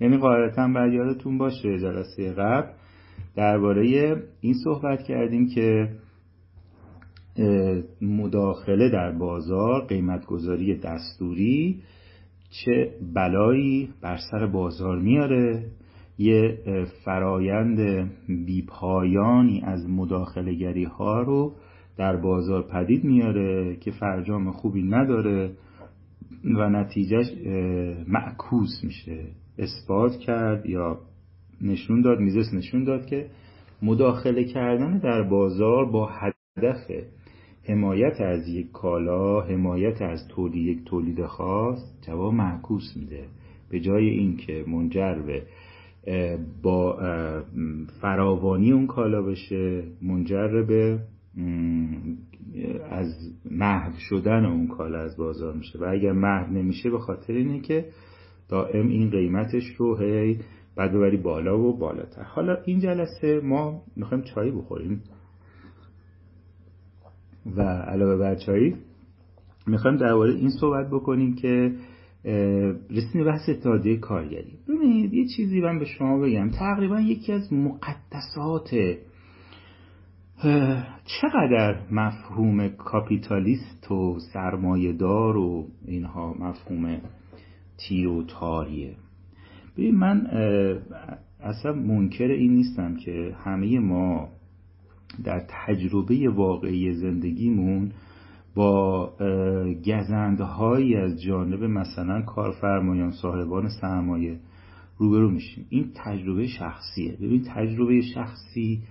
یعنی قاعدتا بعد یادتون باشه جلسه قبل درباره این صحبت کردیم که مداخله در بازار قیمتگذاری دستوری چه بلایی بر سر بازار میاره. یه فرایند بیپایانی از مداخله گری ها رو در بازار پدید میاره که فرجام خوبی نداره و نتیجهش معکوس میشه. اثبات کرد یا نشون داد میزس نشون داد که مداخله کردن در بازار با هدف حمایت از یک کالا حمایت از تولید یک تولید خاص جواب معکوس میده. به جای اینکه منجر به با فراوانی اون کالا بشه منجر به از محو شدن اون کالا از بازار میشه. و اگر محو نمیشه به خاطر اینه که دائم این قیمتش رو هی بعد ببری بالا و بالاتر. حالا این جلسه ما می‌خوایم چای بخوریم. و علاوه بر چایی می‌خوایم درباره این صحبت بکنیم که رسیم بحث اتحادیه کارگری. ببینید یه چیزی من به شما بگم. تقریبا یکی از مقدسات چقدر مفهوم کاپیتالیست و سرمایهدار و اینها مفهوم تیر و تاریه. ببین من اصلا منکر این نیستم که همه ما در تجربه واقعی زندگیمون با گزندهایی از جانب مثلا کارفرمایان صاحبان سرمایه روبرو میشیم. این تجربه شخصیه. ببین تجربه شخصی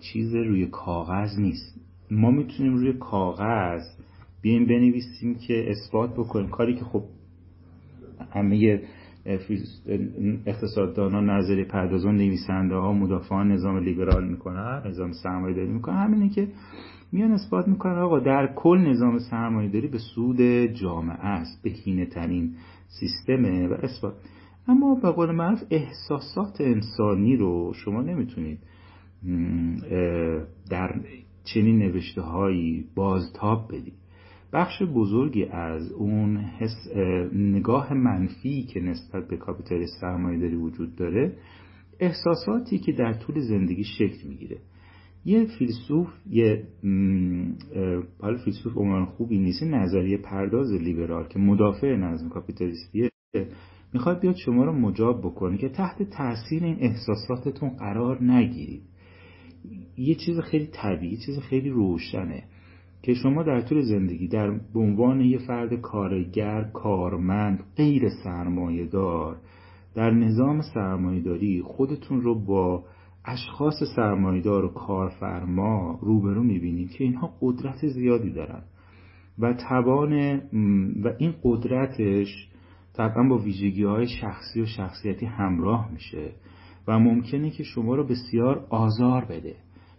چیز روی کاغذ نیست. ما می‌تونیم روی کاغذ بیایم بنویسیم که اثبات بکنیم. کاری که خب همه اقتصاددانان نظری پردازان نویسنده ها مدافعان نظام لیبرال می‌کنن نظام سرمایه داری می‌کنن. همینه که میان اثبات می‌کنن آقا در کل نظام سرمایه داری به سود جامعه است بهینه ترین سیستمه و اثبات. اما به قول معروف احساسات انسانی رو شما نمی‌تونید در چنین نوشته هایی بازتاب بدید. بخش بزرگی از اون حس نگاه منفی که نسبت به کاپیتال سرمایه داری وجود داره احساساتی که در طول زندگی شکل می‌گیره. یه فیلسوف یه حالا فیلسوف عمران خوبی نیست نظریه پرداز لیبرال که مدافع نظم کاپیتالیستیه می‌خواد بیاد شما رو مجاب بکنه که تحت تاثیر این احساساتتون قرار نگیرید. یه چیز خیلی طبیعی چیز خیلی روشنه. که شما در طول زندگی در عنوان یه فرد کارگر کارمند غیر سرمایه دار در نظام سرمایهداری خودتون رو با اشخاص سرمایهدار و کارفرما روبرو می‌بینید که اینها قدرت زیادی دارن. و توان و این قدرتش طبعا با ویژگی های شخصی و شخصیتی همراه میشه و ممکنه که شما رو بسیار آزار بده.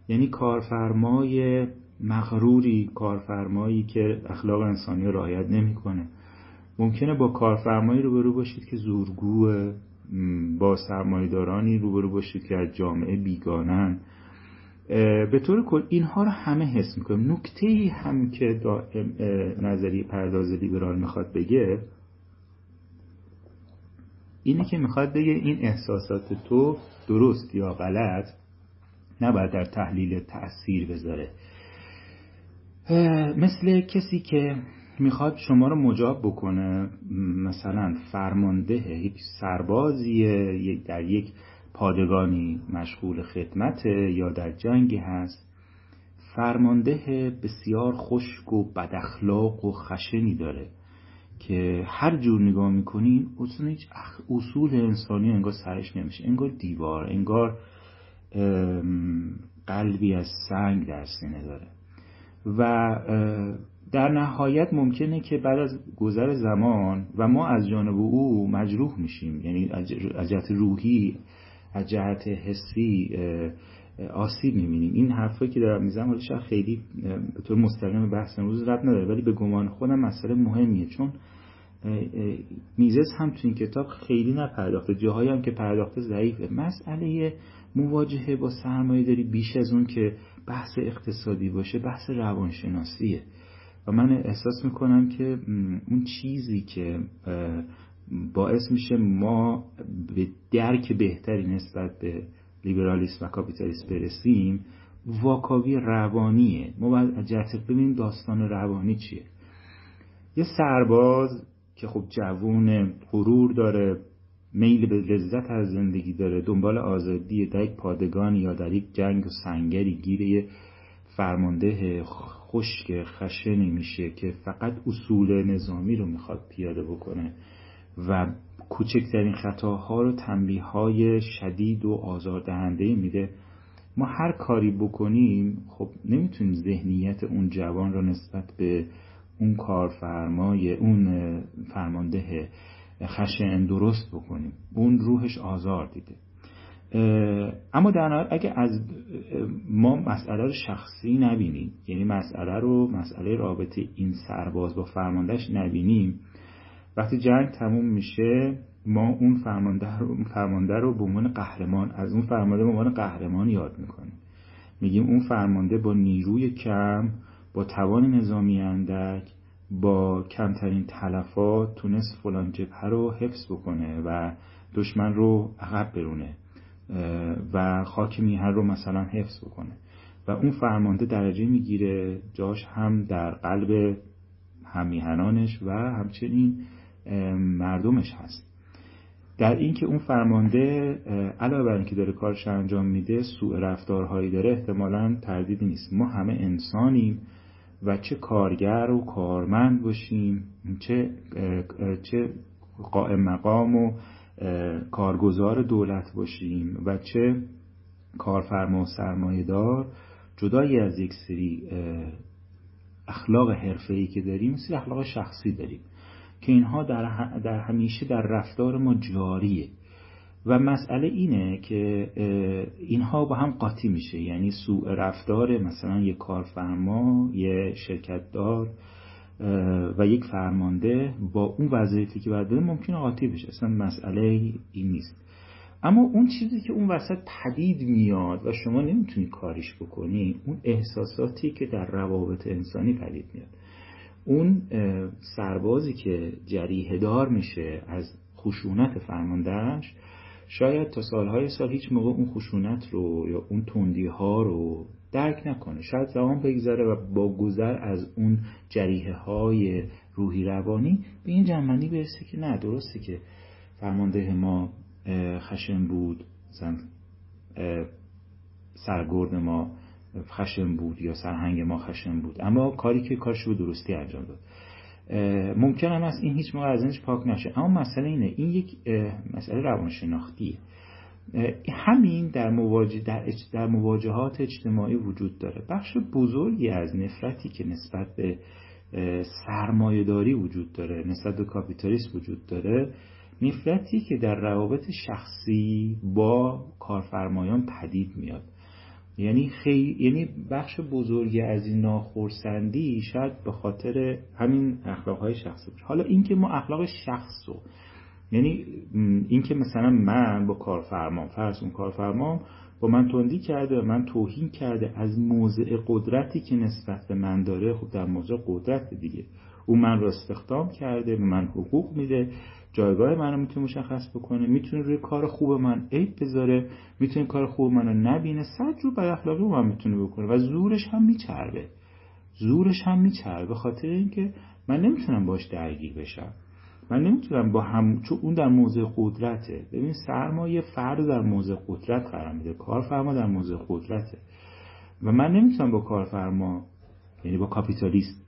یعنی کارفرمای مغروری کارفرمایی که اخلاق انسانی رعایت نمی‌کنه. ممکنه با کارفرمایی روبرو باشید که زورگو با سرمایدارانی روبرو باشید که از جامعه بیگانن. به طور کل اینها رو همه حس می‌کنیم. نکته ای هم که نظریه پرداز لیبرال می‌خواد بگه اینه که می‌خواد بگه این احساسات تو درست یا غلط نباید در تحلیل تأثیر بذاره. مثل کسی که می‌خواد شما رو مجاب بکنه مثلا فرمانده یک سربازیه در یک پادگانی مشغول خدمته یا در جنگی هست. فرمانده بسیار خشک و بداخلاق و خشنی داره که هر جور نگاه می‌کنین اصلا هیچ اصول انسانی انگار سرش نمیشه. انگار دیوار انگار قلبی از سنگ در سینه داره. و در نهایت ممکنه که بعد از گذر زمان و ما از جانب او مجروح میشیم. یعنی از جهت روحی از جهت حسی آسیب می‌بینیم. این حرفایی که دارم می‌زنم حالا شاید خیلی به طور مستقیم بحث امروز رد نداره ولی به گمان خودم مسئله مهمیه. چون میزس هم تو این کتاب خیلی نپرداخته. جاهایی هم که پرداخته ضعیفه. مسئله مواجهه با سرمایه داری بیش از اون که بحث اقتصادی باشه بحث روانشناسیه. و من احساس می‌کنم که اون چیزی که باعث میشه ما به درک بهتری نسبت به لیبرالیسم و کاپیتالیسم برسیم واکاوی روانیه. ما باید جهت ببینیم داستان روانی چیه. یه سرباز که خب جوون غرور داره میل به لذت از زندگی داره. دنبال آزادی در یک پادگان یا در یک جنگ و سنگری. گیر یه فرمانده خشک خشنی میشه که فقط اصول نظامی رو می‌خواد پیاده بکنه و کوچکترین خطاها رو تنبیه های شدید و آزاردهنده میده. ما هر کاری بکنیم خب نمی‌تونیم ذهنیت اون جوان رو نسبت به اون کارفرمای اون فرمانده خشن درست بکنیم. اون روحش آزار دیده. اما در نهایت اگه از ما مسئله رو شخصی نبینیم یعنی مسئله رو مسئله رابطه این سرباز با فرماندهش نبینیم وقتی جنگ تموم میشه ما اون فرمانده رو, فرمانده رو به عنوان قهرمان از اون فرمانده به عنوان قهرمان یاد می‌کنیم. میگیم اون فرمانده با نیروی کم با توان نظامی اندک با کمترین تلفات تونست فلان جبهه رو حفظ بکنه و دشمن رو عقب برونه و خاک میهن رو مثلا حفظ بکنه. و اون فرمانده درجه می‌گیره جاش هم در قلب همیهنانش و همچنین مردمش هست. در اینکه اون فرمانده علاوه بر اینکه داره کارش انجام میده سوء رفتارهایی داره احتمالا تردیدی نیست. ما همه انسانیم. و چه کارگر و کارمند باشیم چه چه قائم مقام و کارگزار دولت باشیم و چه کارفرما و سرمایه دار جدایی از یک سری اخلاق حرفه‌ای که داریم سری اخلاق شخصی داریم که اینها در همیشه در رفتار ما جاریه. و مسئله اینه که اینها با هم قاطی میشه. یعنی سوء رفتار مثلا یک کارفرما یه شرکتدار و یک فرمانده با اون وظیفه که باید بده ممکنه قاطی بشه. اصلا مسئله این نیست. اما اون چیزی که اون وسط پدید میاد و شما نمی‌تونی کاریش بکنی اون احساساتی که در روابط انسانی پدید میاد. اون سربازی که جریه دار میشه از خشونت فرماندهش شاید تا سالهای سال هیچ موقع اون خشونت رو یا اون تندی ها رو درک نکنه. شاید زمان بگذره و با گذر از اون جریه های روحی روانی به این جنبندی برسه که نه درسته که فرمانده ما خشن بود مثلا سرگرد ما خشن بود یا سرهنگ ما خشن بود. اما کاری که کارش رو درستی انجام داد. ممکن هم است این هیچ موقع از پاک نشه. اما مسئله اینه این یک مسئله روانشناختیه همین در, مواجه در, در مواجهات اجتماعی وجود داره. بخش بزرگی از نفرتی که نسبت به سرمایهداری وجود داره نسبت به کاپیتالیسم وجود داره نفرتی که در روابط شخصی با کارفرمایان پدید میاد. یعنی خی... یعنی بخش بزرگی از این ناخرسندی شاید به خاطر همین اخلاقهای شخصی باشه. حالا اینکه ما اخلاق شخص رو یعنی اینکه مثلا من با کارفرمام فرض اون کارفرمام با من تندی کرده و من توهین کرده از موضع قدرتی که نسبت به من داره خب در موضع قدرت دیگه. او من رو استخدام کرده من حقوق میده. جایگاه منو می‌تونه مشخص بکنه می‌تونه روی کار خوب من عیب بذاره می‌تونه کار خوب منو نبینه صد رو بد اخلاقی من می‌تونه بکنه و زورش هم میچربه. زورش هم میچربه به خاطر اینکه من نمی‌تونم باش درگیر بشم. من نمی‌تونم با هم چون اون در موضع قدرته. ببین سرمایه فرد در موضع قدرت قرار میده. کارفرما در موضع قدرته. و من نمی‌تونم با کارفرما یعنی با کاپیتالیست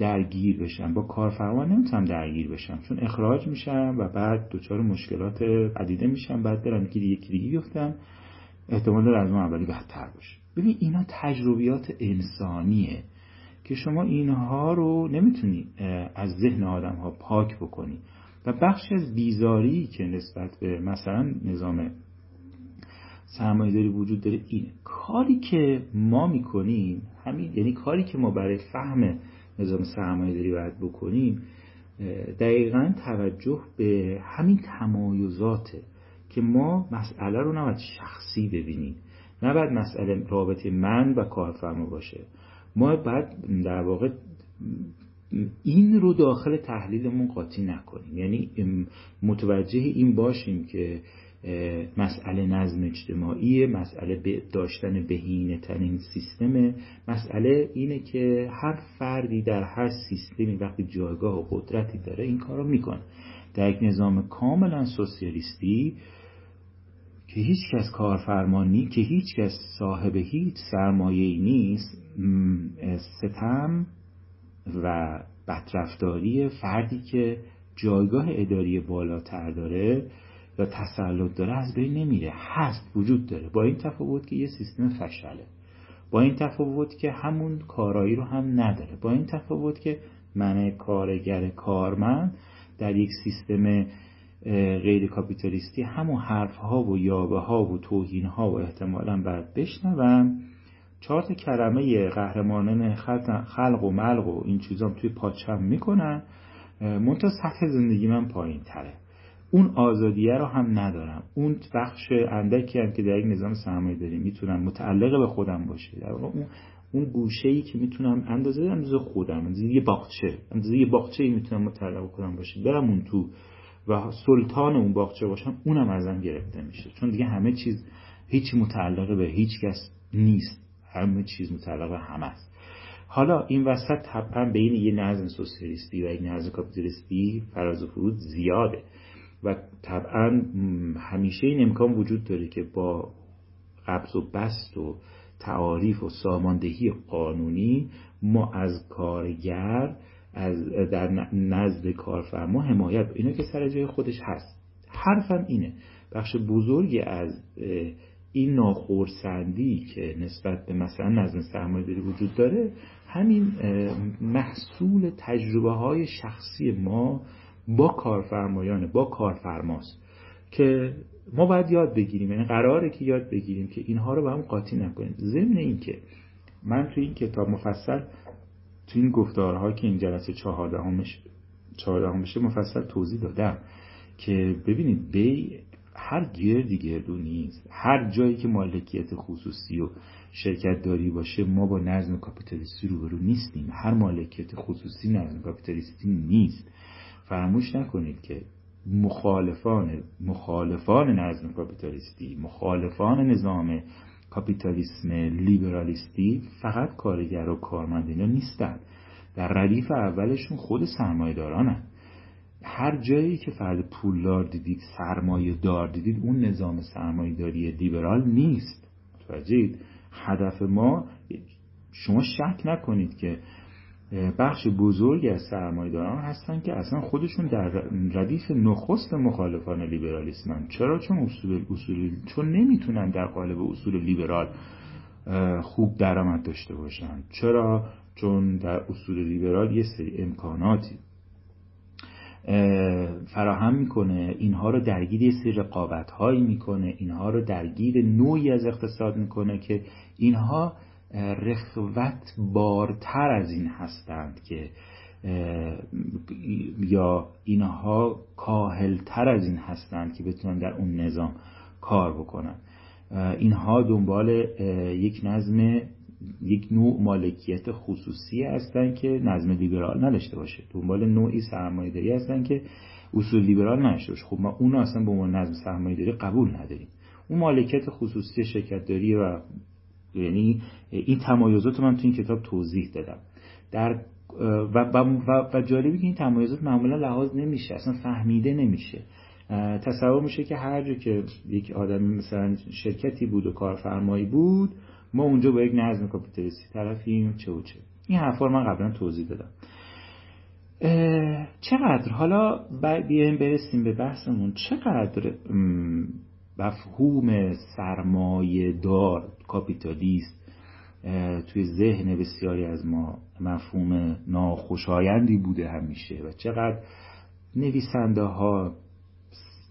درگیر بشم. با کارفرما نمی‌تونم درگیر بشم چون اخراج میشم و بعد دچار مشکلات عدیده میشم. بعد برم یکی دیگه دیگه بیفتم. احتمال داره از اون اولی بدتر باشه. ببین اینا تجربیات انسانیه که شما اینها رو نمی‌تونی از ذهن آدم ها پاک بکنی. و بخش از بیزاری که نسبت به مثلا نظام سرمایه داری وجود داره اینه. کاری که ما می‌کنیم همین یعنی کاری که ما برای فهم نظام سرمایه داری باید بکنیم دقیقا توجه به همین تمایزاته که ما مسئله رو نباید شخصی ببینیم نباید مسئله رابطه من و کارفرما باشه. ما باید در واقع این رو داخل تحلیلمون قاطی نکنیم. یعنی متوجه این باشیم که مسئله نظم اجتماعی مسئله داشتن بهینه ترین سیستم. مسئله اینه که هر فردی در هر سیستمی وقتی جایگاه و قدرتی داره این کار رو می‌کنه. در یک نظام کاملا سوسیالیستی که هیچ کس کارفرمانی که هیچ کس صاحب هیچ سرمایه نیست ستم و بدرفتاری فردی که جایگاه اداری بالاتر داره یا تسلط داره از بین نمیره. هست وجود داره. با این تفاوت که یه سیستم فشله. با این تفاوت که همون کارایی رو هم نداره. با این تفاوت که من کارگر کارمند در یک سیستم غیر کاپیتالیستی همون حرف ها و یابه ها و توهین ها و احتمالا باید بشنوم. چهار تا کلمه قهرمانان خلق و ملق و این چیزام توی پاچم می‌کنن. منتها سطح زندگی من پایین تره اون آزادیه رو هم ندارم. اون بخش اندکی هم که در یک نظام سرمایه داریم می‌تونم متعلق به خودم باشه. در واقع اون اون گوشه ای که می‌تونم اندازه اندازه خودم اندازه یه باغچه اندازه یه باغچه ای می‌تونم متعلق به خودم باشه برم اون تو و سلطان اون باغچه باشم اونم ازم گرفته میشه. چون دیگه همه چیز هیچ متعلق به هیچ کس نیست. همه چیز متعلق به همه است. حالا این وسط طبعا بین یه نظم سوسیالیستی و یک نظم کاپیتالیستی فراز و فرود زیاده. و طبعا همیشه این امکان وجود داره که با قبض و بست و تعاریف و ساماندهی قانونی ما از کارگر از در نزد کارفرما حمایت اینا که سر جای خودش هست. حرفم اینه. بخش بزرگی از این ناخورسندی که نسبت به مثلا نظم سرمایه‌داری وجود داره همین محصول تجربه های شخصی ما با کارفرمایانه با کارفرماست که ما باید یاد بگیریم. یعنی قراره که یاد بگیریم که اینها رو به هم قاطی نکنیم. ضمن اینکه من تو این کتاب مفصل تو این گفتارها که این جلسه چهاردهمش چهاردهمشه مفصل توضیح دادم که ببینید بی هر گردی گردو نیست. هر جایی که مالکیت خصوصی و شرکت داری باشه ما با نظم کاپیتالیستی روبرو نیستیم. هر مالکیت خصوصی نظم کاپیتالیستی نیست. فراموش نکنید که مخالفان مخالفان نظم کاپیتالیستی مخالفان نظام کاپیتالیسم لیبرالیستی فقط کارگر و کارمند اینا نیستن. در ردیف اولشون خود سرمایه دارانن هر جایی که فرد پولدار دیدید سرمایه دار دیدید اون نظام سرمایه داری لیبرال نیست. متوجهید؟ هدف ما شما شک نکنید که بخش بزرگی از سرمایه‌داران هستن که اصلا خودشون در ردیف نخست مخالفان لیبرالیسمن چرا؟ چون اصول اصول چون نمی‌تونن در قالب اصول لیبرال خوب درآمد داشته باشن. چرا؟ چون در اصول لیبرال یه سری امکاناتی. فراهم می‌کنه اینها رو درگیر یه سری رقابت هایی می‌کنه اینها رو درگیر نوعی از اقتصاد می‌کنه که اینها رخوت بارتر از این هستند که یا اینها کاهلتر از این هستند که بتونن در اون نظام کار بکنن. اینها دنبال یک نظم یک نوع مالکیت خصوصی هستن که نظم لیبرال نداشته باشه. دنبال نوعی سرمایه‌داری هستن که اصول لیبرال نداشته باشه. خب ما اون اصلا به عنوان نظم سرمایه‌داری قبول نداریم. اون مالکیت خصوصی شرکت داری و یعنی این تمایزات من تو این کتاب توضیح دادم. در و, و, و جالبی که این تمایزات معمولا لحاظ نمیشه اصلا فهمیده نمیشه. تصور میشه که هر جا که یک آدم مثلا شرکتی بود و کارفرمایی بود ما اونجا با یک نظم کاپیتالیستی طرفیم چه و چه. این حرفا من قبلا توضیح دادم. چقدر؟ حالا بیایم برسیم به بحثمون. چقدر مفهوم سرمایه دار کاپیتالیست توی ذهن بسیاری از ما مفهوم ناخوشایندی بوده همیشه و چقدر نویسنده ها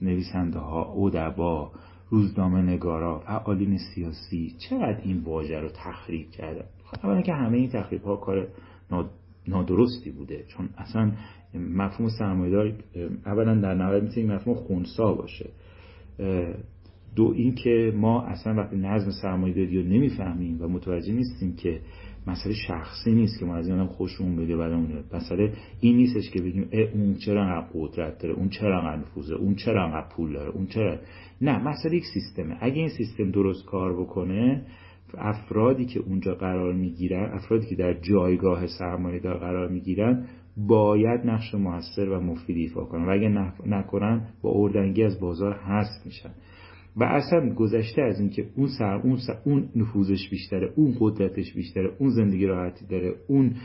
نویسنده ها ادبا روزنامه نگارا فعالین سیاسی چقدر این واژه رو تخریب کردن؟ اولا که همه این تخریب ها کار نادرستی بوده چون اصلا مفهوم سرمایه‌دار اولا در نهایت می‌تونه مفهوم خونسا باشه. دو این که ما اصلا وقتی نظم سرمایه‌داری رو نمی‌فهمیم و متوجه نیستیم که مسئله شخصی نیست که ما از اینم خوشمون بده بعد اونه. مسئله این نیستش که بگیم اون چرا انقدر قدرت داره اون چرا انقدر نفوذه اون چرا انقدر پول داره اون چرا نه مسئله یک سیستمه. اگه این سیستم درست کار بکنه افرادی که اونجا قرار می‌گیرن افرادی که در جایگاه سرمایه دار قرار می‌گیرن باید نقش موثر و مفیدی ایفا کنن. و اگه نکنن با اردنگی از بازار هست میشن. و اصلا گذشته از اینکه اون سر اون سر اون نفوذش بیشتره اون قدرتش بیشتره اون زندگی راحتی داره اون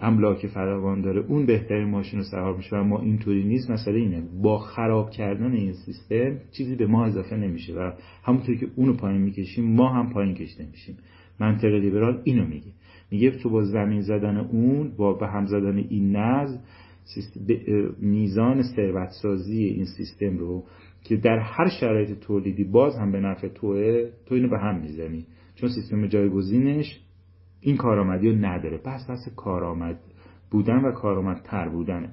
املاک فراوان داره اون بهترین ماشین رو سوار میشه و ما اینطوری نیست. مسئله اینه با خراب کردن این سیستم چیزی به ما اضافه نمیشه و همونطوری که اونو پایین می‌کشیم ما هم پایین کشته میشیم. منطق لیبرال اینو میگه. میگه تو با زمین زدن اون با به هم زدن این نظم میزان ثروتسازی این سیستم رو که در هر شرایط تولیدی باز هم به نفع توه تو اینو به هم می‌زنی. چون سیستم جایگزینش این کارآمدی رو نداره. پس پس کارآمد بودن و کارآمدتر بودنه.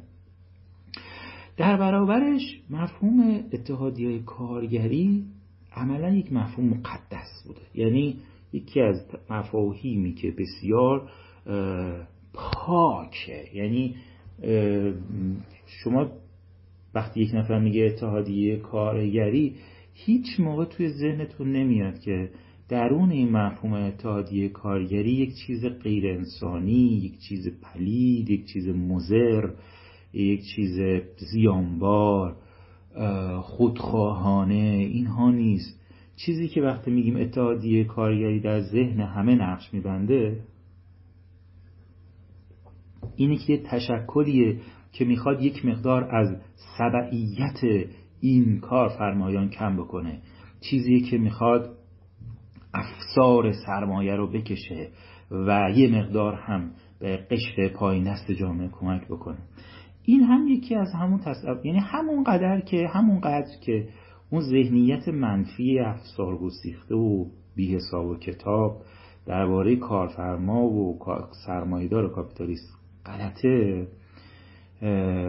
در برابرش مفهوم اتحادیه کارگری عملا یک مفهوم مقدس بوده. یعنی یکی از مفاهیمی که بسیار پاکه. یعنی شما وقتی یک نفر میگه اتحادیه کارگری هیچ موقع توی ذهنتون نمیاد که درون این مفهوم اتحادیه کارگری یک چیز غیر انسانی یک چیز پلید یک چیز مزر یک چیز زیانبار خودخواهانه اینها نیست. چیزی که وقتی میگیم اتحادیه کارگری در ذهن همه نقش میبنده اینه که یه تشکلیه که می‌خواد یک مقدار از سبعیت این کار فرمایان کم بکنه. چیزی که می‌خواد افسار سرمایه رو بکشه و یه مقدار هم به قشر پایین دست جامعه کمک بکنه. این هم یکی از همون تصور یعنی همون قدر که همون قدر که اون ذهنیت منفی افسار گسیخته و بی حساب و کتاب درباره کارفرما و سرمایه‌دار کاپیتالیست غلطه.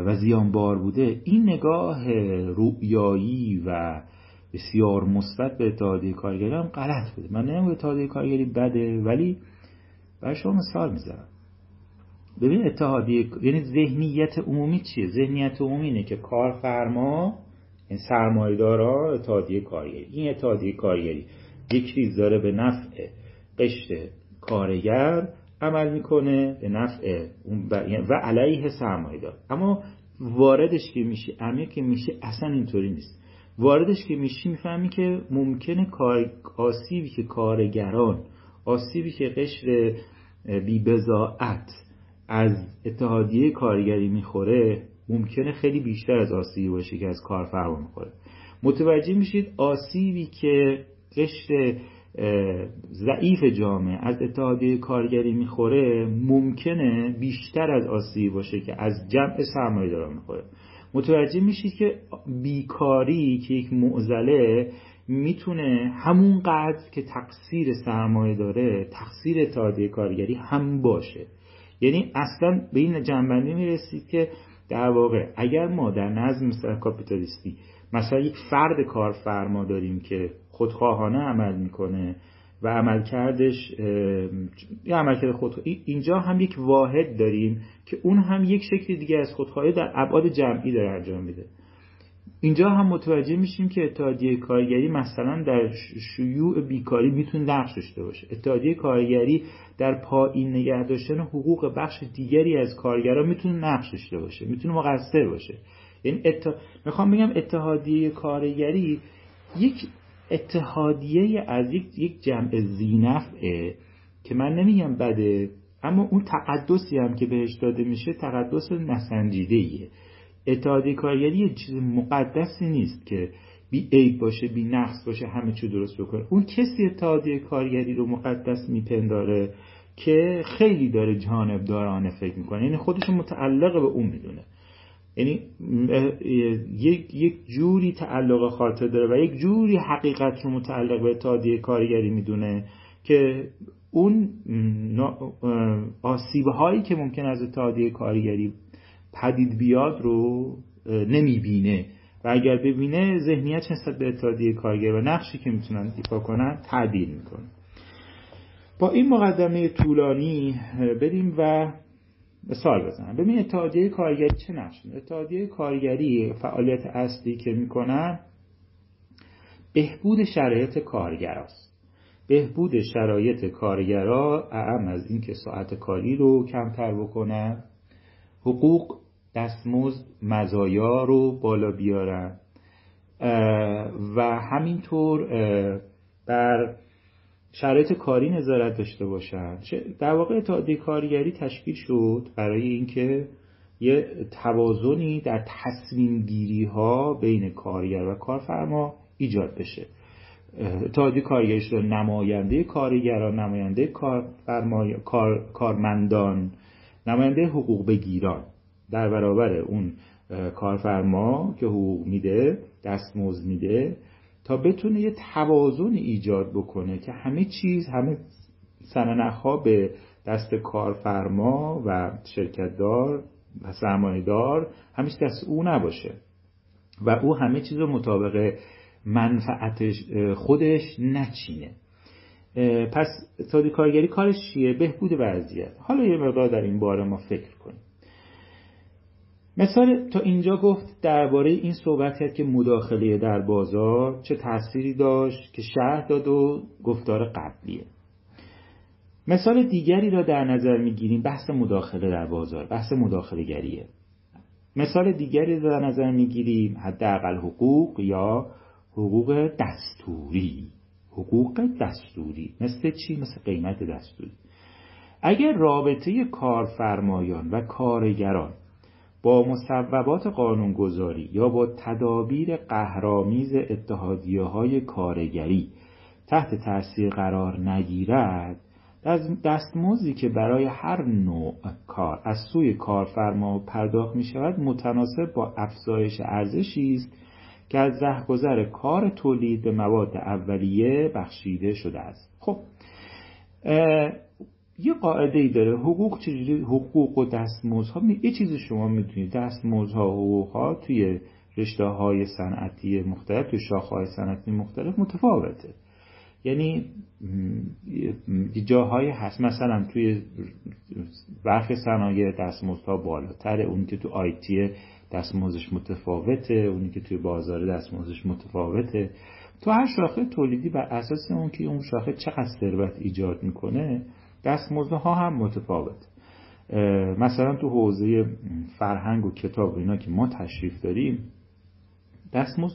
و زیانبار بوده. این نگاه رویایی و بسیار مثبت به اتحادیه کارگری هم غلط بوده. من نمیگم اتحادیه کارگری بده ولی برای شما مثال می‌زنم. ببین اتحادیه یعنی ذهنیت عمومی چیه؟ ذهنیت عمومی اینه که کارفرما این سرمایه‌دارا اتحادیه کارگری. این اتحادیه کارگری یک ریز داره به نفع قشر کارگر عمل می‌کنه به نفع و علیه سرمایه‌دار اما واردش که میشه عمیق که میشه اصلا اینطوری نیست. واردش که میشی می‌فهمی که ممکنه کار آسیبی که کارگران آسیبی که قشر بیبزاعت از اتحادیه کارگری می‌خوره ممکنه خیلی بیشتر از آسیبی باشه که از کارفرما می‌خوره. متوجه میشید آسیبی که قشر ضعیف جامعه از اتحادیه کارگری می‌خوره ممکنه بیشتر از آسیبی باشه که از جمع سرمایه دارا می‌خوره. متوجه میشید که بیکاری که یک معزله می‌تونه همون قدر که تقصیر سرمایه داره تقصیر اتحادیه کارگری هم باشه. یعنی اصلا به این جنبندی می‌رسید که در واقع اگر ما در نظم کاپیتالیستی مثلا یک فرد کارفرما داریم که خودخواهانه عمل می‌کنه و عملکردش یا عملکرد خود اینجا هم یک واحد داریم که اون هم یک شکل دیگه از خودخواهی در ابعاد جمعی داره انجام میده. اینجا هم متوجه میشیم که اتحادیه کارگری مثلا در شیوع بیکاری می‌تونه نقش داشته باشه. اتحادیه کارگری در پایین نگه داشتن حقوق بخش دیگری از کارگران می‌تونه نقش داشته باشه می‌تونه مقصر باشه. یعنی ات... می‌خوام بگم اتحادیه کارگری یک اتحادیه از یک, یک جمع زینفعه که من نمیگم بده اما اون تقدسی هم که بهش داده میشه تقدس نسنجیده ایه اتحادیه کارگری یه چیز مقدسی نیست که بی عیب باشه بی نقص باشه همه چی درست بکنه. اون کسی اتحادیه کارگری رو مقدس میپنداره که خیلی داره جانبدارانه فکر می‌کنه. یعنی خودش متعلق به اون می‌دونه. یعنی یک یک جوری تعلق خاطر داره و یک جوری حقیقت رو متعلق به اتحادیه کارگری می‌دونه که اون آسیب هایی که ممکن از اتحادیه کارگری پدید بیاد رو نمی‌بینه. و اگر ببینه ذهنیت نسبت به اتحادیه کارگر و نقشی که می‌تونن ایفا کنن تعدیل می‌کنه. با این مقدمه طولانی بریم و مثال بزنم. ببین اتحادیه کارگری چه نقش اتحادیه کارگری فعالیت اصلی که می‌کنن بهبود شرایط کارگراست. بهبود شرایط کارگرا اعم از اینکه ساعت کاری رو کمتر بکنن حقوق دستمزد مزایا رو بالا بیارن و همینطور بر شرایط کاری نظارت داشته باشن. در واقع اتحادیه کارگری تشکیل شد برای اینکه یه توازنی در تصمیم گیری ها بین کارگر و کارفرما ایجاد بشه. اتحادیه کارگری شده نماینده کارگران نماینده کار، کارمندان نماینده حقوق بگیران. در برابر اون کارفرما که حقوق میده دستمزد میده تا بتونه یه توازن ایجاد بکنه که همه چیز همه سننخ به دست کارفرما و شرکتدار و سرمایه دار همیشه دست او نباشه و او همه چیز رو مطابق منفعت خودش نچینه. پس اتحادی کارگری کارش چیه؟ بهبود وضعیت. حالا یه مقدار در این باره ما فکر کنیم. مثال تا اینجا گفت درباره این صحبت کرد که مداخله در بازار چه تأثیری داشت که شهر داد و گفتار قبلیه. مثال دیگری را در نظر می‌گیریم بحث مداخله در بازار بحث مداخله گریه مثال دیگری را در نظر می‌گیریم حداقل حقوق یا حقوق دستوری. حقوق دستوری مثل چی؟ مثل قیمت دستوری. اگر رابطه کارفرمایان و کارگران با مصوبات قانونگذاری یا با تدابیر قهرامیز اتحادیه های کارگری تحت تاثیر قرار نگیرد دستمزدی که برای هر نوع کار از سوی کارفرما پرداخت می شود متناسب با افزایش ارزشی است که از رهگذر کار تولید به مواد اولیه بخشیده شده است. خب یه قاعده ای داره حقوق چجوری حقوق و دستمزدها. یه چیزی شما می‌دونید دستمزدها و حقوق ها توی رشته های صنعتی مختلف توی شاخه های صنعتی مختلف متفاوته. یعنی جاهای هست. مثلا توی برخی صنایع دستمزدها بالاتره اونی که تو آیتی دستمزدش متفاوته اونی که توی بازار دستمزدش متفاوته. تو هر شاخه تولیدی بر اساس اون که اون شاخه چقدر ثروت ایجاد می‌کنه ها هم متفاوت. مثلا تو حوزه فرهنگ و کتاب اینا که ما تشریف داریم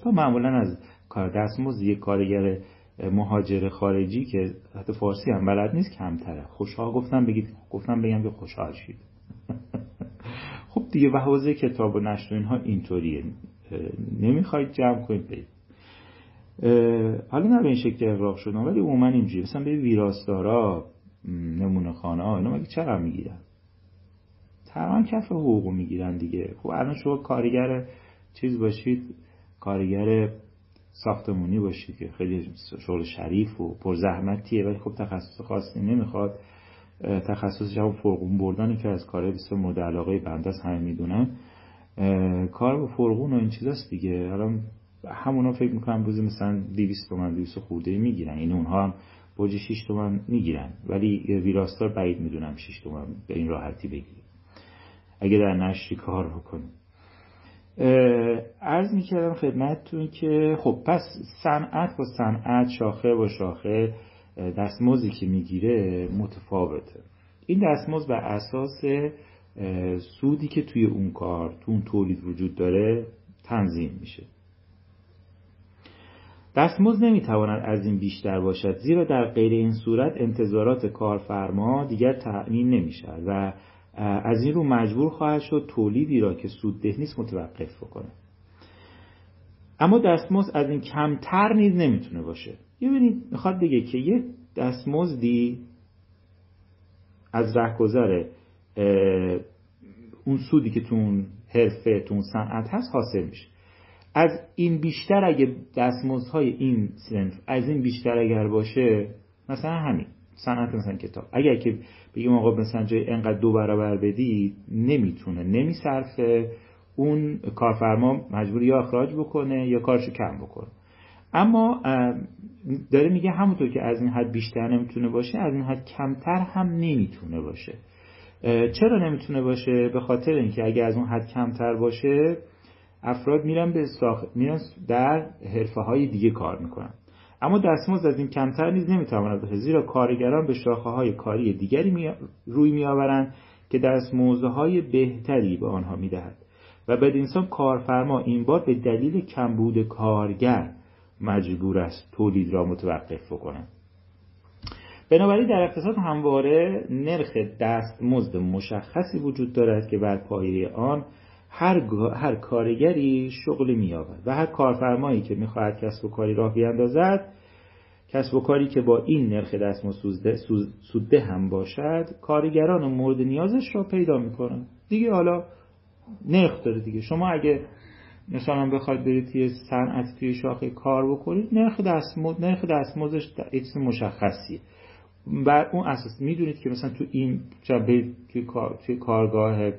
ها معمولا از کار دستمزد یک کارگر مهاجر خارجی که حتی فارسی هم بلد نیست کمتره. خوشحال گفتم بگید گفتم بگم که خوشحال شید. خب دیگه و حوزه کتاب و نشر اینها اینطوریه. نمی‌خواید جمع کنید بید حالا نه به این شکل اقراق شدن ولی عموما اینجوری مثلا به ویراستارا نمونه خانه ها اینا مگه چقدر می‌گیرن؟ تقریبا کف حقوق می‌گیرن دیگه. خب الان شما کارگر چیز باشید کارگر ساختمونی باشید که خیلی شغل شریف و پرزحمتیه ولی خب تخصص خاصی نمی‌خواد. تخصصش هم فرقون بردنی که از کار بسیار مورد علاقه بنده است همه می‌دونن. کار با فرقون و این چیزاست دیگه. الان همونا فکر می‌کنم روزی مثلا 200 تومن 200 خورده می‌گیرن. این یعنی اونها هم برج 6 تومن می‌گیرن. ولی ویراستار بعید می‌دونم 6 تومن به این راحتی بگیره. اگه در نشری کار بکنه. عرض می‌کردم خدمتتون که خب پس صنعت با صنعت شاخه با شاخه دستمزدی که می‌گیره متفاوته. این دستمزد بر اساس سودی که توی اون کار تو اون تولید وجود داره تنظیم میشه. دستمزد نمی‌تواند از این بیشتر باشد زیرا در غیر این صورت انتظارات کارفرما دیگر تأمین نمی‌شد و از این رو مجبور خواهد شد تولیدی را که سودده نیست متوقف بکنه. اما دستمزد از این کمتر نیز نمی‌تونه باشه. ببینید می‌خواد بگه که یه دستمزدی از رهگذر اون سودی که تو اون حرفه تو اون صنعت هست حاصل میشه. از این بیشتر اگه دستمزدهای این سنف از این بیشتر اگر باشه مثلا همین صنعت مثلا کتاب. اگر که بگیم آقا مثلا جای انقدر دو برابر بدی نمی‌تونه نمیصرفه. اون کارفرما مجبور یا اخراج بکنه یا کارشو کم بکنه. اما داره میگه همونطور که از این حد بیشتر نمی‌تونه باشه از این حد کمتر هم نمی‌تونه باشه. چرا نمی‌تونه باشه؟ به خاطر اینکه اگه از اون حد کمتر باشه افراد میرن به ساخ... میرن در حرفه های دیگه کار می‌کنن. اما دستمزد از این کمتر نیز نمی‌تواند باشه زیرا کارگران به شاخه های کاری دیگری می... روی میآورند که های بهتری به آنها می‌دهد. و بدینسان کارفرما این بار به دلیل کمبود کارگر مجبور است تولید را متوقف بکنند. بنابراین در اقتصاد همواره نرخ دستمزد مشخصی وجود دارد که بر پایه آن هر, هر کارگری شغلی مییابد و هر کارفرمایی که می‌خواهد کسب و کاری راه بیاندازد کسب و کاری که با این نرخ دستمزد سوده هم باشد کارگران مورد نیازش را پیدا می‌کنن دیگه حالا نرخ داره دیگه. شما اگه مثلا بخواید برید توی صنعت توی شاخه کار بکنید نرخ دستمزد نرخ دستمزدش چیز مشخصیه بر اون اساس می‌دونید که مثلا تو این توی, کار، توی کارگاه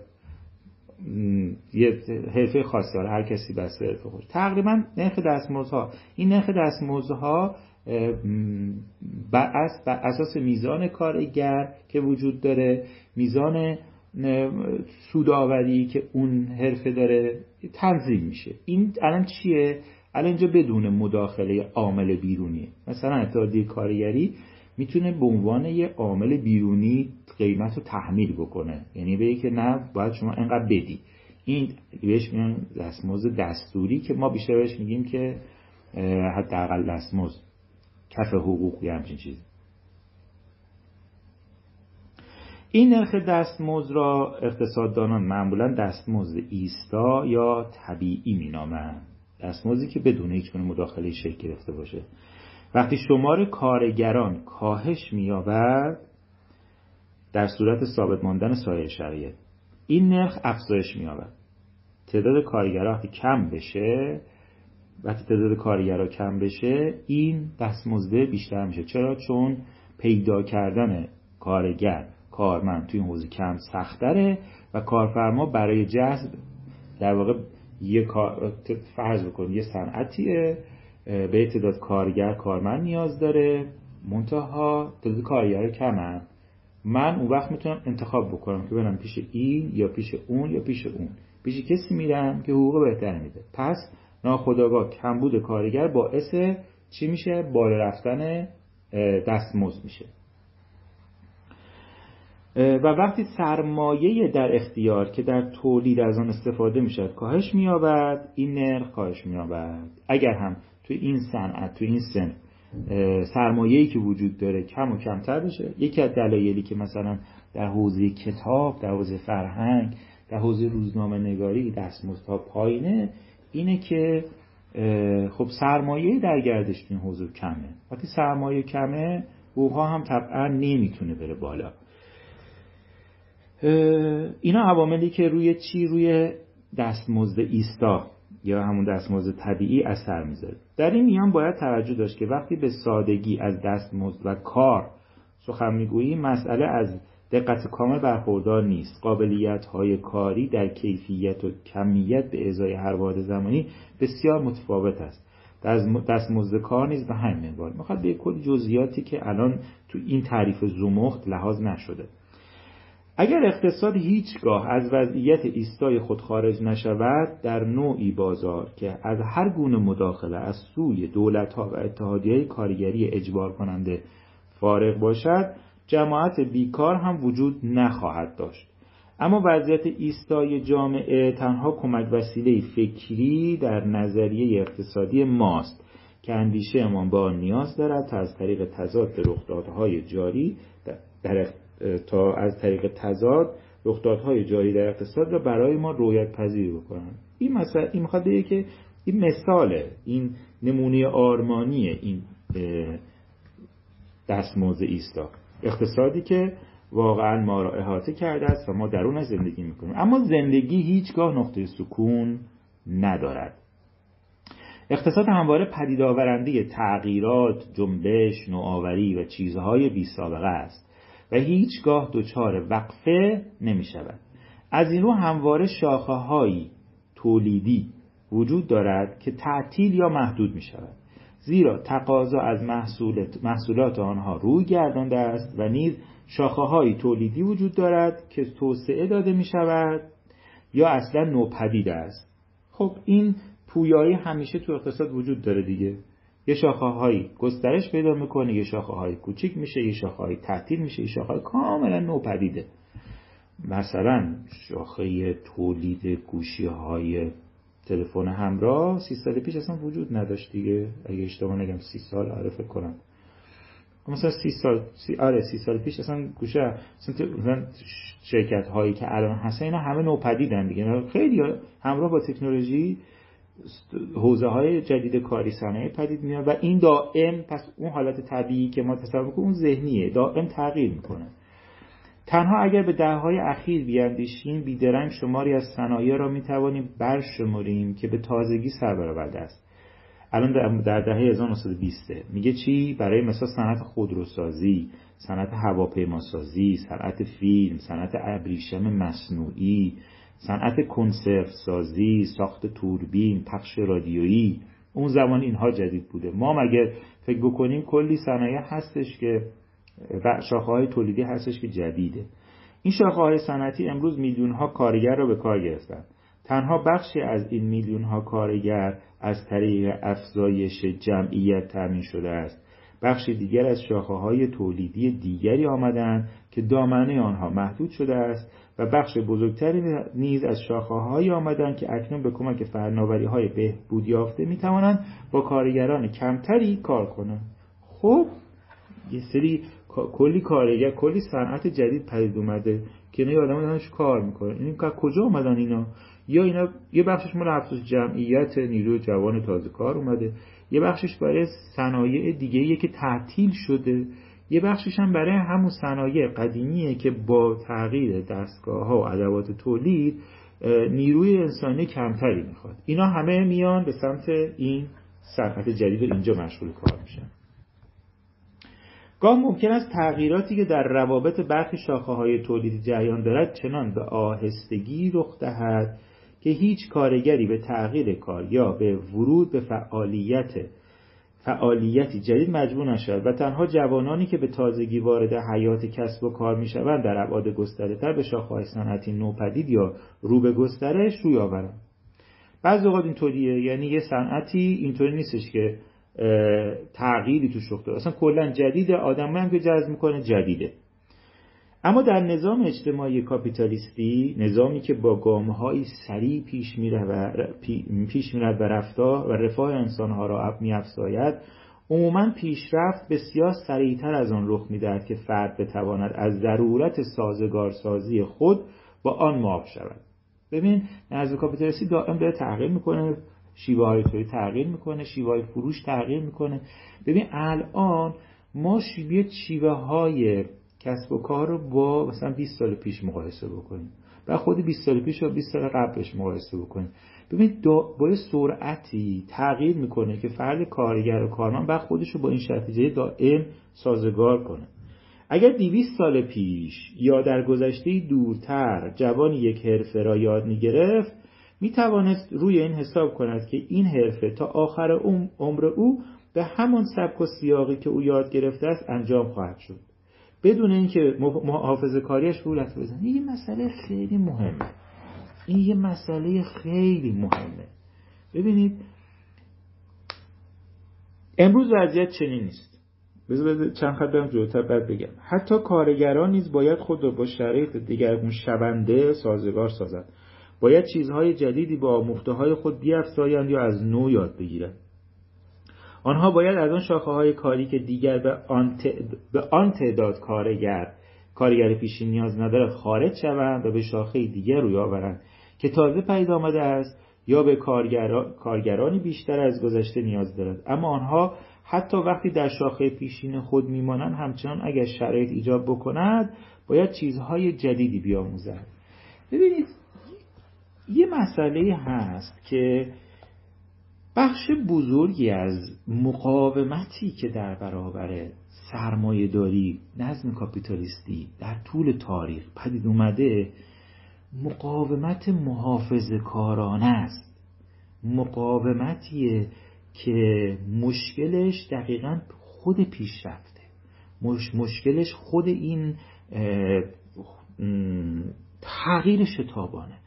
یه حرفه خاصی داره هر کسی بسته حرفه خوش تقریبا نرخ دستمزدها. این نرخ دستمزدها بر اساس میزان کارگر که وجود داره میزان سوداوری که اون حرفه داره تنظیم میشه. این الان چیه؟ الان اینجا بدون مداخله عامل بیرونی مثلا اتحادیه کارگری می‌تونه به عنوان یه عامل بیرونی قیمت رو تحمیل بکنه. یعنی بگه که نه باید شما انقدر بدی. این بهش میان دستمزد دستوری که ما بیشتر بهش میگیم که حداقل دستمزد. کف حقوق یا همچین چیزی. این نرخ دستمزد را اقتصاددانان معمولا دستمزد ایستا یا طبیعی مینامند. دستمزدی که بدون هیچ مداخله شکل گرفته باشه. وقتی شمار کارگران کاهش مییابد در صورت ثابت ماندن سایر شرایط این نرخ افزایش مییابد. تعداد کارگران وقتی کم بشه وقتی تعداد کارگرها کم بشه این دستمزده بیشتر میشه. چرا؟ چون پیدا کردن کارگر کارمند توی این حوزه کم سختره و کارفرما برای جذب در واقع یه کار فرض بکنید یه صنعتیه به تعداد کارگر کارمند نیاز داره. منتها تعداد کارگر کمن من اون وقت می‌تونم انتخاب بکنم که برم پیش این یا پیش اون یا پیش اون. پیش کسی میرم که حقوق بهتر میده. پس ناخداگاه کمبود کارگر باعث چی میشه؟ بالا رفتن دستمزد میشه. و وقتی سرمایه در اختیار که در تولید از آن استفاده می‌شد کاهش مییابد این نرخ کاهش مییابد. اگر هم تو این صنعت تو این سن سرمایه‌ای که وجود داره کم و کمتر بشه یکی از دلایلی که مثلا در حوزه کتاب در حوزه فرهنگ در حوزه روزنامه نگاری دستمزدها پایینه اینه که خب سرمایه در گردش این حوزه کمه. وقتی سرمایه کمه حقوقها هم طبعا نمی‌تونه بره بالا. اینا عواملی که روی چی؟ روی دستمزد ایستا. یا همون دستمزد طبیعی اثر می‌ذاره. در این میان باید توجه داشت که وقتی به سادگی از دستمزد و کار سخن می‌گوییم مسئله از دقت کامل برخوردار نیست. قابلیت های کاری در کیفیت و کمیت به ازای هر واحد زمانی بسیار متفاوت است. دستمزد کار نیز به همین منوال می‌خواد به کلی جزئیاتی که الان تو این تعریف زمخت لحاظ نشده. اگر اقتصاد هیچگاه از وضعیت ایستای خود خارج نشود در نوعی بازار که از هر گونه مداخله از سوی دولتها و اتحادیه کارگری اجبار کننده فارغ باشد جماعت بیکار هم وجود نخواهد داشت. اما وضعیت ایستای جامعه تنها کمک وسیله فکری در نظریه اقتصادی ماست که اندیشه امان با نیاز دارد تا از طریق تضاد رخدادهای جاری در تا از طریق تضاد رخدادهای جاری در اقتصاد را برای ما رویت پذیر بکنن. این مثلا این می‌خواد بگه که این مثاله. این نمونه آرمانی این دستموزه ایستا. اقتصادی که واقعا ما را احاطه کرده است و ما درون زندگی می‌کنیم. اما زندگی هیچگاه نقطه سکون ندارد. اقتصاد همواره پدید آورنده تغییرات، جنبش، نوآوری و چیزهای بی سابقه است. و هیچگاه دچار وقفه نمی شود از این رو همواره شاخه هایی تولیدی وجود دارد که تعطیل یا محدود می شود زیرا تقاضا از محصولات آنها روی گردانده است و نیز شاخه های تولیدی وجود دارد که توسعه داده می شود یا اصلا نوپدید است. خب این پویایی همیشه تو اقتصاد وجود داره دیگه. یه شاخه های گسترش پیدا می‌کنه یه شاخه های کوچیک میشه یه شاخه های تعطیل میشه یه شاخه های کاملا نوپدیده. مثلا شاخه تولید گوشی های تلفن همراه سی سال پیش اصلا وجود نداشت دیگه. اگه اشتباه نگم سی سال آره کنم. مثلا سی سال سی آره سی سال پیش اصلا گوشه مثلا شرکت هایی که الان هستن اینا همه نوپدیدن دیگه. خیلی همراه با تکنولوژی حوزه های جدید کاری صنایع پدید میاد و این دائم پس اون حالت طبیعی که ما تصور کنیم اون ذهنیه دائم تغییر می‌کنه. تنها اگر به دههای اخیر بیاندیشیم بیدرنگ شماری از صنایع را می‌توانیم برشمریم که به تازگی سر برآورده است. الان در دهه 1920 میگه چی؟ برای مثلا صنعت خودروسازی صنعت هواپیماسازی صنعت فیلم صنعت ابریشم مصنوعی صنعت کنسرو سازی ساخت توربین پخش رادیویی اون زمان اینها جدید بوده. ما مگه فکر بکنیم کلی صنایع هستش که شاخه های تولیدی هستش که جدیده. این شاخه های صنعتی امروز میلیون ها کارگر را به کار گرفتن. تنها بخشی از این میلیون ها کارگر از طریق افزایش جمعیت تامین شده است. بخش دیگر از شاخه های تولیدی دیگری آمدند که دامنه آنها محدود شده است و بخش بزرگتری نیز از شاخه های آمدند که اکنون به کمک فناوری های بهبود یافته می توانند با کارگران کمتری کار کنند. خب یه سری کلی کارگر کلی صنعت جدید پدید اومده که اینا آدم کار می‌کنه این کجا اومدن اینا؟ یا اینا یه بخشش مال افزایش جمعیت نیروی جوان تازه کار اومده. یه بخشش برای صنایع دیگه که تعطیل شده یه بخشش هم برای همون صنایع قدیمیه که با تغییر دستگاه ها و ادوات تولید نیروی انسانی کمتری می‌خواد. اینا همه میان به سمت این صنعت جدید اینجا مشغول کار میشن. گاه ممکن است تغییراتی که در روابط برخی شاخه های تولید جریان دارد چنان به آهستگی رخ دهد که هیچ کارگری به تغییر کار یا به ورود به فعالیت فعالیتی جدید مجبور نشود و تنها جوانانی که به تازگی وارد حیات کسب و کار می‌شوند در ابعاد گسترهتر به شاخه‌های صنعتی نوپدید یا رو به گسترش روی آورند. بعضی اوقات اینطوریه یعنی یه صنعتی اینطوری نیستش که تغییری توش رخ اصلا کلا جدید آدم هم که جذب می‌کنه جدیده. اما در نظام اجتماعی کاپیتالیستی نظامی که با گامهایی سریع پیش میره و پیش میره و رفتار و رفاه انسانها را میافزاید عموما پیشرفت بسیار سریعتر از آن رخ می‌دهد که فرد بتواند از ضرورت سازگارسازی خود با آن معاف شود. ببین نظم کاپیتالیستی دائم داره تغییر می‌کنه شیوه های تولید تغییر می‌کنه شیوه های فروش تغییر می‌کنه. ببین الان ما شیوه شیوه های کسب و کار رو با مثلا 20 سال پیش مقایسه بکنیم. و خود 20 سال پیش و 20 سال قبلش مقایسه بکنیم ببین با سرعتی تغییر می‌کنه که فرد کارگر و کارمند بعد خودش رو با این شرط دائم سازگار کنه. اگر 200 سال پیش یا در گذشته دورتر جوان یک حرفه را یاد می‌گرفت می روی این حساب کند که این حرفه تا آخر عمر او به همان سبک و سیاقی که او یاد گرفته است انجام خواهد شد. بدون اینکه محافظ کاریش رولت بزنه. این یه مسئله خیلی مهمه. این یه مسئله خیلی مهمه. ببینید امروز وضعیت چنین نیست. بذار چند خط برم جلوتر بعد بگم. حتی کارگران نیز باید خود را با شرایط دیگرگون شونده سازگار سازند. باید چیزهای جدیدی با آموخته خود بیافزایند یا از نو یاد بگیرند. آنها باید از آن شاخه های کاری که دیگر به آن, تعداد کارگر کارگر پیشی نیاز نداره خارج شوند و به شاخه دیگر روی آورند که تازه پیدا آمده است یا به کارگرانی بیشتر از گذشته نیاز دارد. اما آنها حتی وقتی در شاخه پیشین خود میمانند همچنان اگر شرایط ایجاب بکند باید چیزهای جدیدی بیاموزند. ببینید یه مسئله هست که بخش بزرگی از مقاومتی که در برابر سرمایه داری نظم کاپیتالیستی در طول تاریخ پدید اومده مقاومت محافظ کارانه است. مقاومتیه که مشکلش دقیقا خود پیشرفته. مش مشکلش خود این تغییر شتابانه.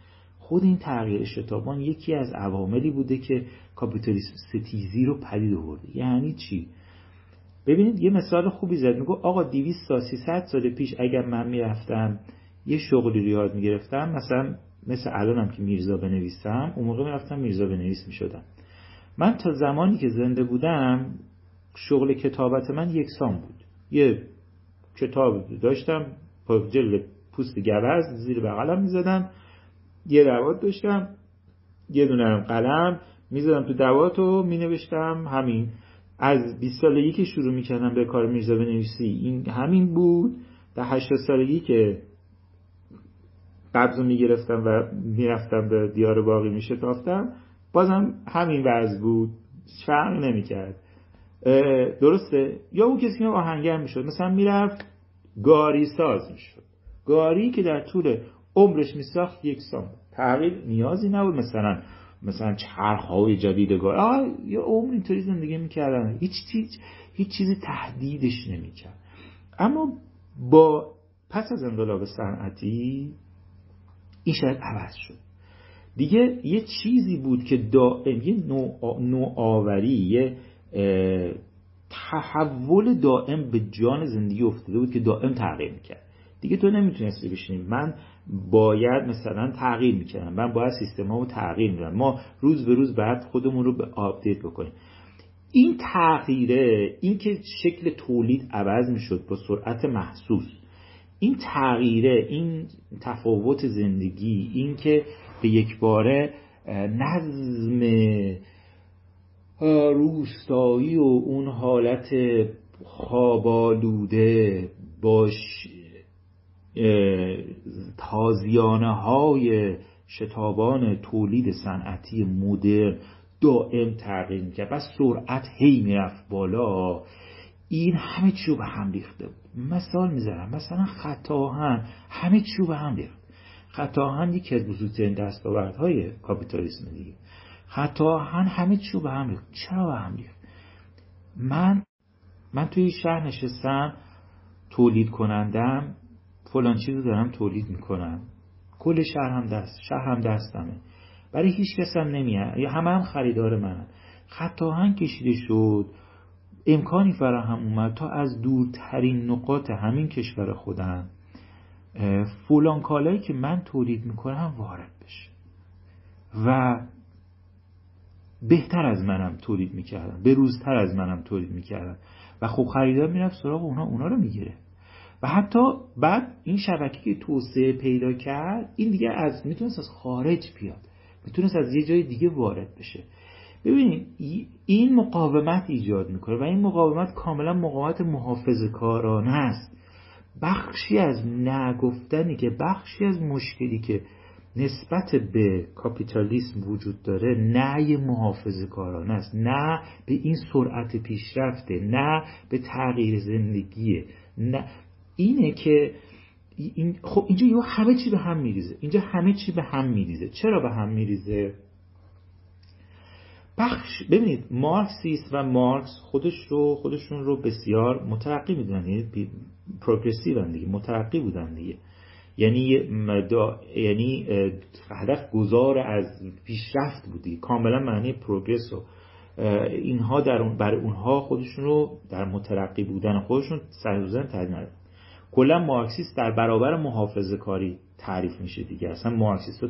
خود این تغییر شتابان یکی از عواملی بوده که کاپیتالیسم ستیزی رو پدید آورده. یعنی چی؟ ببینید یه مثال خوبی زد. میگو آقا 200 تا 300 سال پیش اگر من می‌رفتم یه شغلی رو یاد می‌گرفتم مثلا مثل الانم که میرزا بنویسم اون موقع می‌رفتم میرزا بنویس می‌شدم. من تا زمانی که زنده بودم شغل کتابت من یکسان بود. یه کتاب داشتم جلد پوست گوز زیر بغلم می‌زدم. یه دوات داشتم یه دونه قلم می‌زدم تو دوات و مینوشتم همین. از 20 سالگی که شروع می‌کردم به کار میرزا بنویسی این همین بود. در 80 سالگی که قبض رو می‌گرفتم و می‌رفتم به دیار باقی میشتافتم بازم همین وضع بود. فرق نمی‌کرد. درسته؟ یا اون کسی که آهنگر می‌شد مثلا می‌رفت گاری ساز می‌شد. گاری که در طول عمرش میساخت یک سام تغییر نیازی نبود. مثلا مثلا چرخهای جدید گار یا عمر اینطوری زندگی می‌کردن. هیچ چیز هیچ چیزی تهدیدش نمی‌کرد. اما با پس از انقلاب صنعتی این شاید عوض شد. دیگه یه چیزی بود که دائم یه نوآوری یه تحول دائم به جان زندگی افتاده بود که دائم تغییر می‌کرد. دیگه تو نمی‌تونستی بشینی. من باید مثلا تغییر می‌کردم من باید سیستم رو تغییر میدم ما روز به روز باید خودمون رو به آپدیت بکنیم. این تغییره این که شکل تولید عوض می‌شد با سرعت محسوس این تغییره این تفاوت زندگی این که به یک باره نظم روستایی و اون حالت خوابالوده باش تازیانه های شتابان تولید صنعتی مدرن دائم تغییر می‌کرد و سرعت هی می‌رفت بالا. این همه چیو به هم ریخته بود. مثال می‌زنم. مثلا خطاهن همه چیو به هم ریخت. خطاهن یکی از بزرگترین دستاوردهای کاپیتالیسم دیگه. خطاهن همه چیو به هم ریخت. چرا به هم ریخت؟ من من توی شهر نشستم تولید کنندم. فلان چیزو دارم تولید می‌کنم. کل شهر هم دست شهر هم دستمه. برای هیچ کس هم نمیاد. یا همه هم خریدار منم خطاهن کشیده شد. امکانی فراهم اومد تا از دورترین نقاط همین کشور خودم فلان کالایی که من تولید می‌کنم وارد بشه. و بهتر از منم تولید می‌کردم به روزتر از منم تولید می‌کردم و خب خریدار می‌رفت سراغ اونا. اونا رو می‌گیره. و حتی بعد این شبکه که توسعه پیدا کرد این دیگه از می‌تونست از خارج بیاد. می‌تونست از یه جای دیگه وارد بشه. ببینید این مقاومت ایجاد می‌کنه و این مقاومت کاملا مقاومت محافظ کارانه است. بخشی از نگفتنی که بخشی از مشکلی که نسبت به کاپیتالیسم وجود داره نه محافظ کارانه است. نه به این سرعت پیشرفته نه به تغییر زندگیه نه اینه که این خب اینجا همه چی به هم میریزه. اینجا همه چی به هم میریزه. چرا به هم میریزه؟ بخش ببینید مارکسیست و مارکس خودش رو خودشون رو بسیار مترقی می‌دونن. یعنی پروگرسیو دیگه مترقی بودن دیگه. یعنی یعنی هدف گذار از پیشرفت بودی کاملا معنی پروگرس و اینها در اون برای اونها خودشون رو در مترقی بودن. خودشون سرزن ندارن کلا مارکسیست در برابر محافظه کاری تعریف میشه دیگه. اصلا مارکسیست رو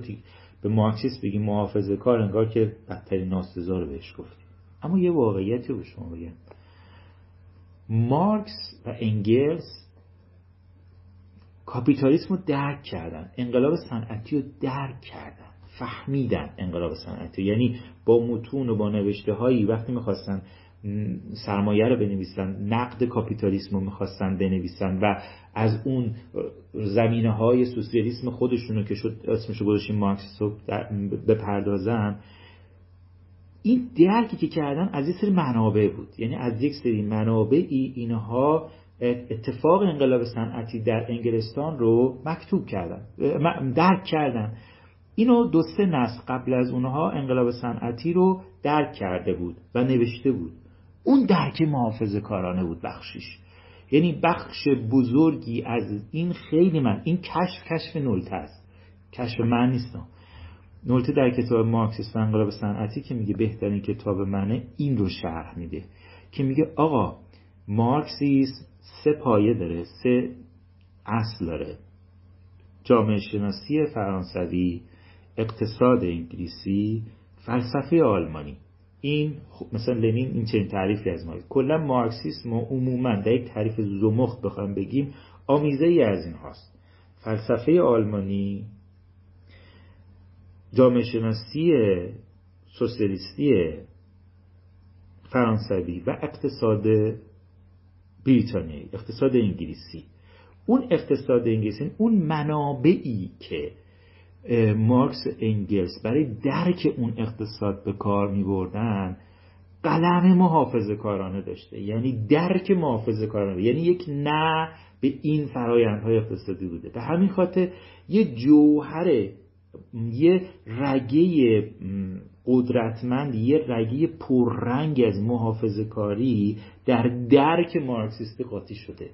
به مارکسیست بگیم محافظه کار انگار که بدترین ناستزا رو بهش گفتیم. اما یه واقعیتی رو شما بگم. مارکس و انگلس کاپیتالیسم رو درک کردن. انقلاب صنعتی رو درک کردن. فهمیدن انقلاب صنعتی. یعنی با متون و با نوشته هایی وقتی می‌خواستن سرمایه رو بنویسن نقد کاپیتالیسم رو می‌خواستن بنویسن و از اون زمینه های سوسیالیسم خودشون رو که شد اسمشو گذاشتیم مارکس رو بپردازن این درکی که کردن از یک سری منابع بود. یعنی از یک سری منابعی اینها اتفاق انقلاب صنعتی در انگلستان رو مکتوب کردن درک کردن. اینو دو سه نسل قبل از اونها انقلاب صنعتی رو درک کرده بود و نوشته بود. اون درک محافظه کارانه بود بخشش یعنی بخش بزرگی از این خیلی من این کشف کشف نولته است. کشف من نیستم نولته در کتاب مارکسیسم و انقلاب صنعتی که میگه بهترین کتاب منه این رو شرح میده که میگه آقا مارکسیسم سه پایه داره سه اصل داره. جامعه شناسی فرانسوی اقتصاد انگلیسی فلسفه آلمانی. این مثلا لنین این چنین تعریفی از ما کلا مارکسیسم و عموما در یک تعریف زمخت بخوام بگیم آمیزه ای از این هاست. فلسفه آلمانی جامعه شناسی سوسیالیستی فرانسوی و اقتصاد بریتانیایی اقتصاد انگلیسی. اون اقتصاد انگلیسی اون منابعی که مارکس انگلس برای درک اون اقتصاد به کار می بردن قلم محافظه کارانه داشته. یعنی درک محافظه کارانه. یعنی یک نه به این فرایندهای اقتصادی بوده. به همین خاطر یه جوهر یه رگه قدرتمند یه رگه پررنگ از محافظه کاری در درک مارکسیستی قاطی شده.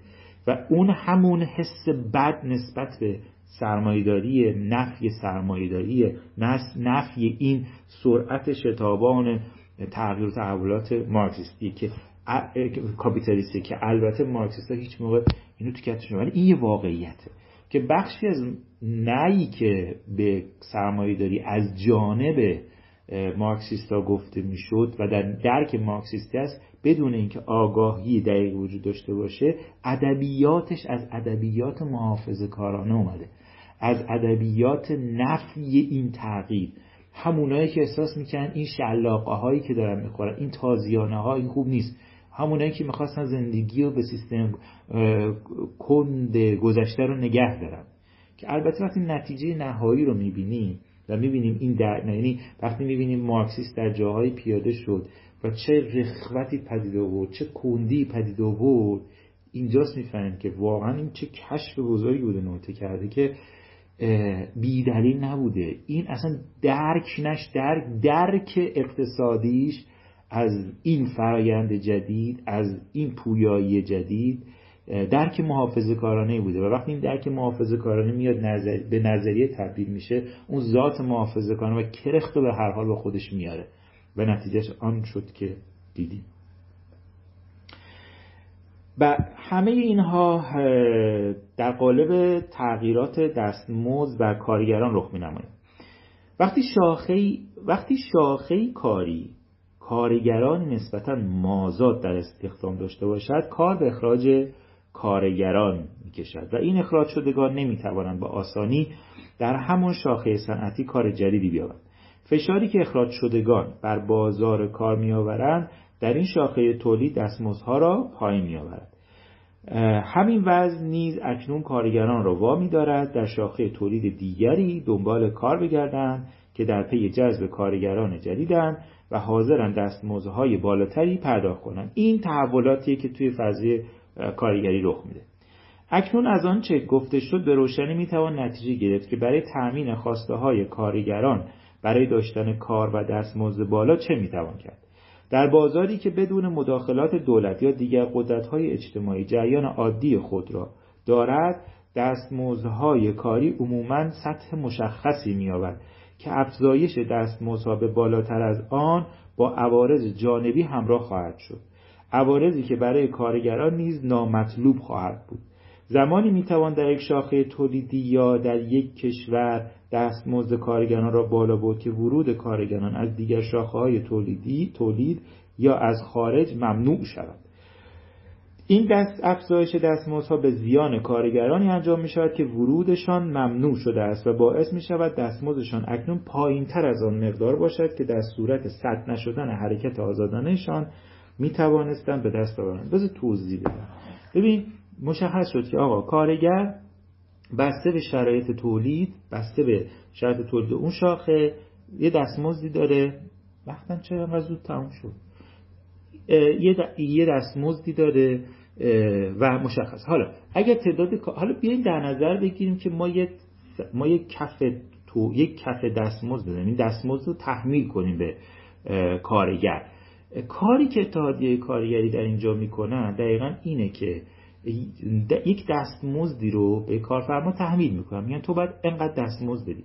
و اون همون حس بد نسبت به سرمایداری نفی سرمایداری نفی این سرعت شتابان تغییر تحولات مارکسیستی که کاپیتالیستی که البته مارکسیست هیچ موقع اینو تو کتشون ولی این یه واقعیته که بخشی از نهی که به سرمایهداری از جانب مارکسیستا گفته می‌شد و در درک مارکسیستی است بدون اینکه آگاهی دقیق وجود داشته باشه ادبیاتش از ادبیات محافظه کارانه اومده. از ادبیات نفی این تغییر. همونایی که احساس می‌کنن این شلاقه هایی که دارن می‌خورن این تازیانه ها این خوب نیست. همونایی که می‌خواستن زندگی رو به سیستم کند گذشته رو نگه دارن. که البته وقتی نتیجه نهایی رو می‌بینیم و می‌بینیم این در یعنی وقتی می‌بینیم مارکسیست در جاهای پیاده شد و چه رخوتی پدید آورد چه کندی پدید آورد اینجاست می‌فهمیم که واقعا این چه کشف بزرگی بوده نوته کرده که بیدلیل نبوده. این اصلا درک نش درک درک اقتصادیش از این فرایند جدید از این پویایی جدید درک محافظه کارانه بوده. و وقتی این درک محافظه کارانه میاد نظر... به نظریه تبدیل میشه اون ذات محافظه کارانه و کرخت رو به هر حال با خودش میاره. و نتیجهش آن شد که دیدیم. و همه اینها در قالب تغییرات دستمزد و کارگران رخ می وقتی شاخه وقتی شاخه کاری کارگران نسبتا مازاد در استخدام داشته باشد کار به اخراج کارگران می کشد و این اخراج شدگان نمی توانند با آسانی در همون شاخه صنعتی کار جدیدی بیابند. فشاری که اخراج شدگان بر بازار کار می آورند در این شاخه تولید دستمزدها را پایین می آورد همین وضع نیز اکنون کارگران را وامی دارد در شاخه تولید دیگری دنبال کار بگردند که در پی جذب کارگران جدیدند و حاضرن دستمزدهای بالاتری پرداخت کنند. این تحولاتیه که توی فضای کارگری رخ میده. اکنون از آنچه گفته شد به روشنی می‌توان نتیجه گرفت که برای تأمین خواسته های کارگران برای داشتن کار و دستمزد بالا چه می‌توان کرد؟ در بازاری که بدون مداخلات دولت یا دیگر قدرت‌های اجتماعی جریان عادی خود را دارد دستمزدهای کاری عموما سطح مشخصی می‌یابد که افزایش دستمزدها به بالاتر از آن با عوارض جانبی همراه خواهد شد. عوارضی که برای کارگران نیز نامطلوب خواهد بود. زمانی می‌توان در یک شاخه تولیدی یا در یک کشور دستمزد کارگران را بالا برد که ورود کارگران از دیگر شاخه های تولیدی تولید یا از خارج ممنوع شود. این دست افزایش دستمزدها به زیان کارگرانی انجام می شود که ورودشان ممنوع شده است و باعث می شود دستمزدشان اکنون پایین تر از آن مقدار باشد که در صورت سد نشدن حرکت آزادانهشان می توانستند به دست آورند بذار توضیح بدم. ببین مشخص شد که آقا کارگر بسته به شرایط تولید بسته به شرایط تولید اون شاخه یه دستمزدی داره. وقتا چرا انقدر زود تموم شد؟ یه دستمزدی داره و مشخص. حالا اگر تعداد حالا بیاین در نظر بگیریم که ما یه ما یک کف تو یک کف دستمزد بدیم این دستمزد رو تحمیل کنیم به کارگر. کاری که اتحادیه کارگری در اینجا می‌کنن دقیقا اینه که یک دستمزدی رو به کارفرما تحمیل می‌کنن میگن تو باید انقدر دستمزد بدی.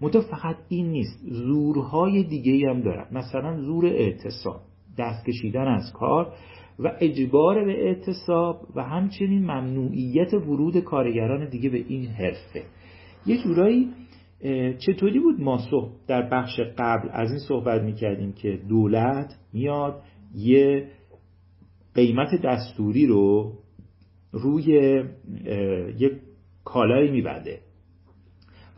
منتها فقط این نیست. زورهای دیگه هم دارن. مثلا زور اعتصاب دست کشیدن از کار و اجبار به اعتصاب و همچنین ممنوعیت ورود کارگران دیگه به این حرفه. یه جورایی چطوری بود ما در بخش قبل از این صحبت می‌کردیم که دولت میاد یه قیمت دستوری رو روی یک کالایی میبنده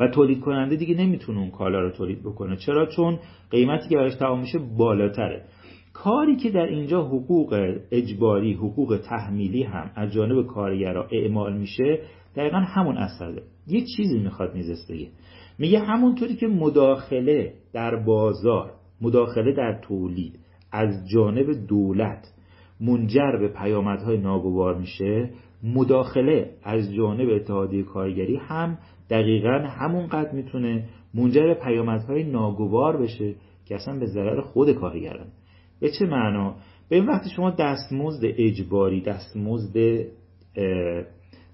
و تولید کننده دیگه نمی‌تونه اون کالا رو تولید بکنه. چرا؟ چون قیمتی که براش تمام میشه بالاتره. کاری که در اینجا حقوق اجباری حقوق تحمیلی هم از جانب کارگرا اعمال میشه دقیقا همون اثره. یه چیزی می‌خواد میزس بگه. میگه همونطوری که مداخله در بازار مداخله در تولید از جانب دولت منجر به پیامدهای ناگوار میشه مداخله از جانب اتحادیه کارگری هم دقیقا همونقدر می‌تونه منجر به پیامدهای ناگوار بشه که اصلا به ضرر خود کارگران. به چه معنا؟ به این وقتی شما دستمزد اجباری دستمزد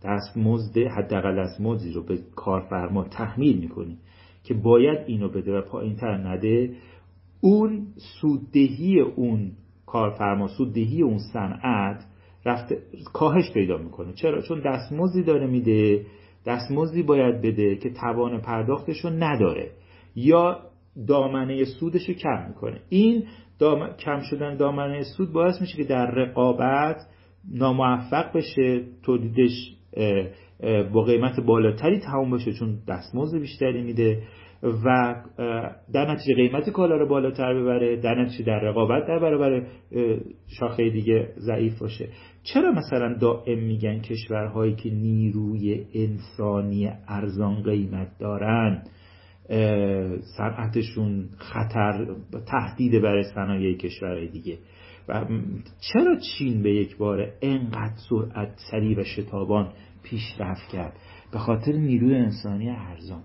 دستمزد حداقل دستمزدی رو به کارفرما تحمیل می‌کنی که باید اینو بده و پایین تر نده. اون سوددهی اون کارفرما سوددهی اون صنعت رفته کاهش پیدا می‌کنه. چرا؟ چون دستمزدی داره میده. دستمزدی باید بده که توان پرداختش رو نداره. یا دامنه سودش رو کم می‌کنه. این کم شدن دامنه سود باعث میشه که در رقابت ناموفق بشه تولیدش با قیمت بالاتری تمام بشه چون دستمزد بیشتری میده و در نتیجه قیمت کالا رو بالاتر ببره در نتیجه در رقابت در برابر شاخه دیگه ضعیف باشه. چرا مثلا دائم میگن کشورهایی که نیروی انسانی ارزان قیمت دارن صنعتشون خطر تهدید برای صنایع کشورهای دیگه؟ و چرا چین به یک بار انقدر سرعت سریع و شتابان پیشرفت کرد؟ به خاطر نیروی انسانی ارزان.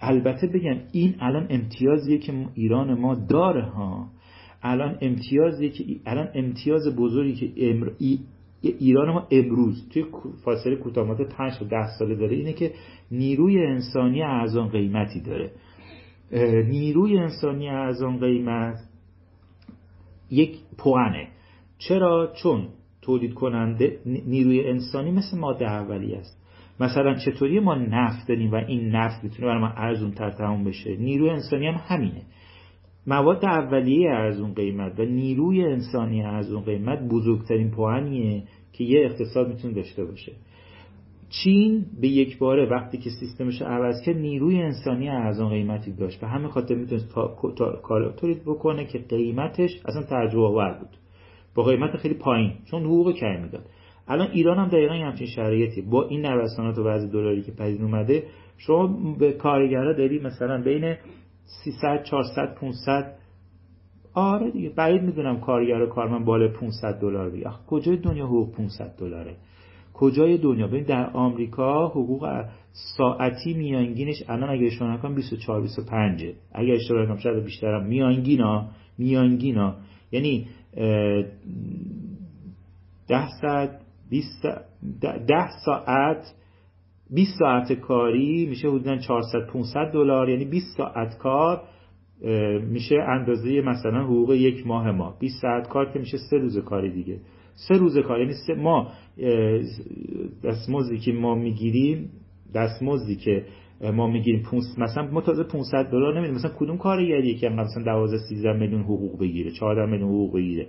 البته بگم این الان امتیازیه که ایران ما داره ها. الان امتیازیه که الان امتیاز بزرگی که امر... ایران ما امروز توی فاصله کوتاه 5 تا 10 ساله داره اینه که نیروی انسانی ارزان قیمتی داره. نیروی انسانی ارزان قیمت یک پوانه. چرا؟ چون تولید کننده نیروی انسانی مثل ماده اولی است. مثلا چطوری ما نفت داریم و این نفت می‌تونه برای ما ارزون تر تموم بشه؟ نیروی انسانی هم همینه. مواد اولیه ارزون قیمت و نیروی انسانی ارزون قیمت بزرگترین پوانیه که یه اقتصاد می‌تونه داشته باشه. چین به یک باره وقتی که سیستمش عوض کرد نیروی انسانی ارزان قیمتی داشت به همین خاطر می‌تونست تولید بکنه که قیمتش اصلا ترجمه آور بود. با قیمت خیلی پایین چون حقوق کمی می‌داد. الان ایران هم دقیقا همچین شرایطی با این نوسانات و وضع دلاری که پدید اومده شما به کارگرا داری مثلا بین 300 400 500 آره دیگه بعید می‌دونم کارگر و کارمند بالا 500 دلار بگه کجای دنیا حقوق 500 دلاره؟ کجای دنیا؟ ببین در آمریکا حقوق ساعتی میانگینش الان اگه اشتباه نکنم 24 25 اگه اشتباه نکنم شاید بیشترم. میانگینا میانگینا. یعنی 10 ساعت 20 10 ساعت 20 ساعت کاری میشه حدودا 400 500 دلار. یعنی 20 ساعت کار میشه اندازه مثلا حقوق یک ماه ما. 20 ساعت کار که میشه سه روز کاری دیگه. سه روز کار. یعنی سه ما دستمزدی که ما می‌گیریم دستمزدی که ما می‌گیریم مثلا ما تازه 500 دلار نمیدیم. مثلا کدوم کارگریه که مثلا 12 13 میلیون حقوق بگیره 14 میلیون حقوق بگیره؟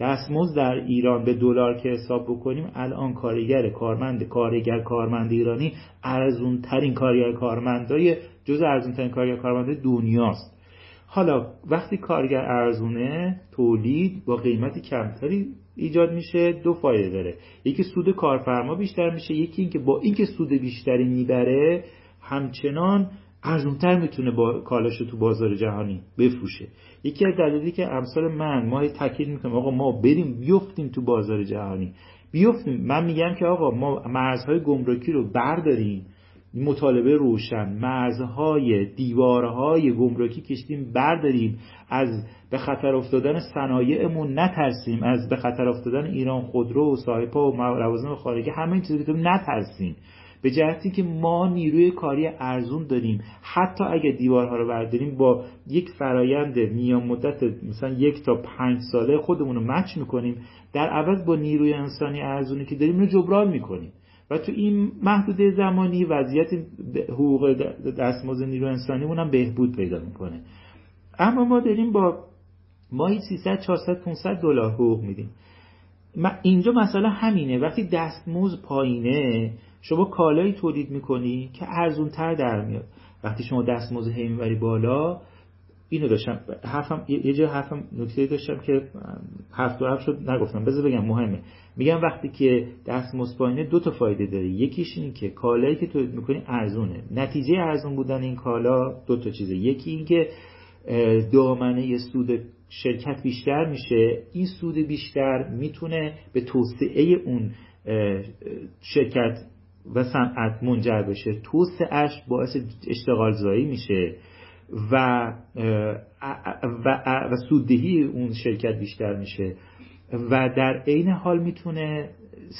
دستمزد در ایران به دلار که حساب بکنیم الان کارگر کارمند کارگر کارمند ایرانی ارزون ترین کارگر کارمندای جز ارزون ترین کارگر کارمندای دنیاست. حالا وقتی کارگر ارزونه تولید با قیمت کمتری ایجاد میشه دو فایده داره. یکی سود کارفرما بیشتر میشه یکی اینکه با اینکه سود بیشتری می‌بره همچنان ارزونتر می‌تونه با کالاش تو بازار جهانی بفروشه. یکی از دلایلی که امثال من ما تاکید می‌کنم آقا ما بریم بیفتیم تو بازار جهانی. بیفتیم. من میگم که آقا ما مرزهای گمرکی رو برداریم. مطالبه روشن مرزهای دیوارهای گمرکی کشتیم برداریم. از به خطر افتادن صنایعمون نترسیم. از به خطر افتادن ایران خودرو و صاحبها و لوازم خارجی همه این چیزا نترسیم. به جهتی که ما نیروی کاری ارزون داریم. حتی اگه دیوارها رو برداریم با یک فرایند میان مدت مثلا یک تا پنج ساله خودمون رو مچ می‌کنیم. در عوض با نیروی انسانی ارزونی که داریم رو جبران می‌کنیم. و تو این محدوده زمانی وضعیت حقوق دستمزد نیرو انسانی هم بهبود پیدا می‌کنه. اما ما داریم با ماهی 300 400 500 دلار حقوق میدیم. اینجا مسئله همینه. وقتی دستمزد پایینه شما کالایی تولید می‌کنی که ارزون تر در میاد. وقتی شما دستمزد هی بالا اینو داشتم حرفم یه جای حرفم نکته داشتم که هفت و هفت شد نگفتم. بذار بگم مهمه. میگم وقتی که دست پایینه دو تا فایده داره. یکیش اینه که کالایی که تولید می‌کنی ارزونه. نتیجه ارزون بودن این کالا دو تا چیزه. یکی اینکه دامنه سود شرکت بیشتر میشه. این سود بیشتر می‌تونه به توسعه اون شرکت و صنعت منجر بشه. توسعهش باعث اشتغال زایی میشه. و و, و سوددهی اون شرکت بیشتر میشه. و در عین حال می‌تونه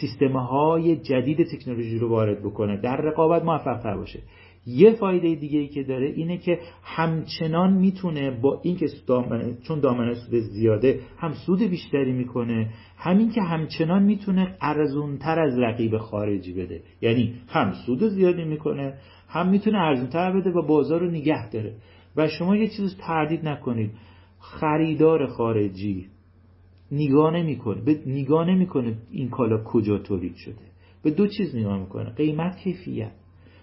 سیستم های جدید تکنولوژی رو وارد بکنه. در رقابت موفق تر باشه. یه فایده دیگه ای که داره اینه که همچنان می‌تونه با اینکه دامنه چون دامنه سود زیاده هم سود بیشتری می‌کنه همین که همچنان می‌تونه ارزونتر از رقیب خارجی بده. یعنی هم سود زیادی می‌کنه هم می‌تونه ارزونتر بده و بازار رو نگه داره. و شما یه چیز تردید نکنید. خریدار خارجی نگاه نمی‌کنه. به نگاه نمی‌کنه این کالا کجا تولید شده. به دو چیز نگاه می‌کنه. قیمت کیفیت.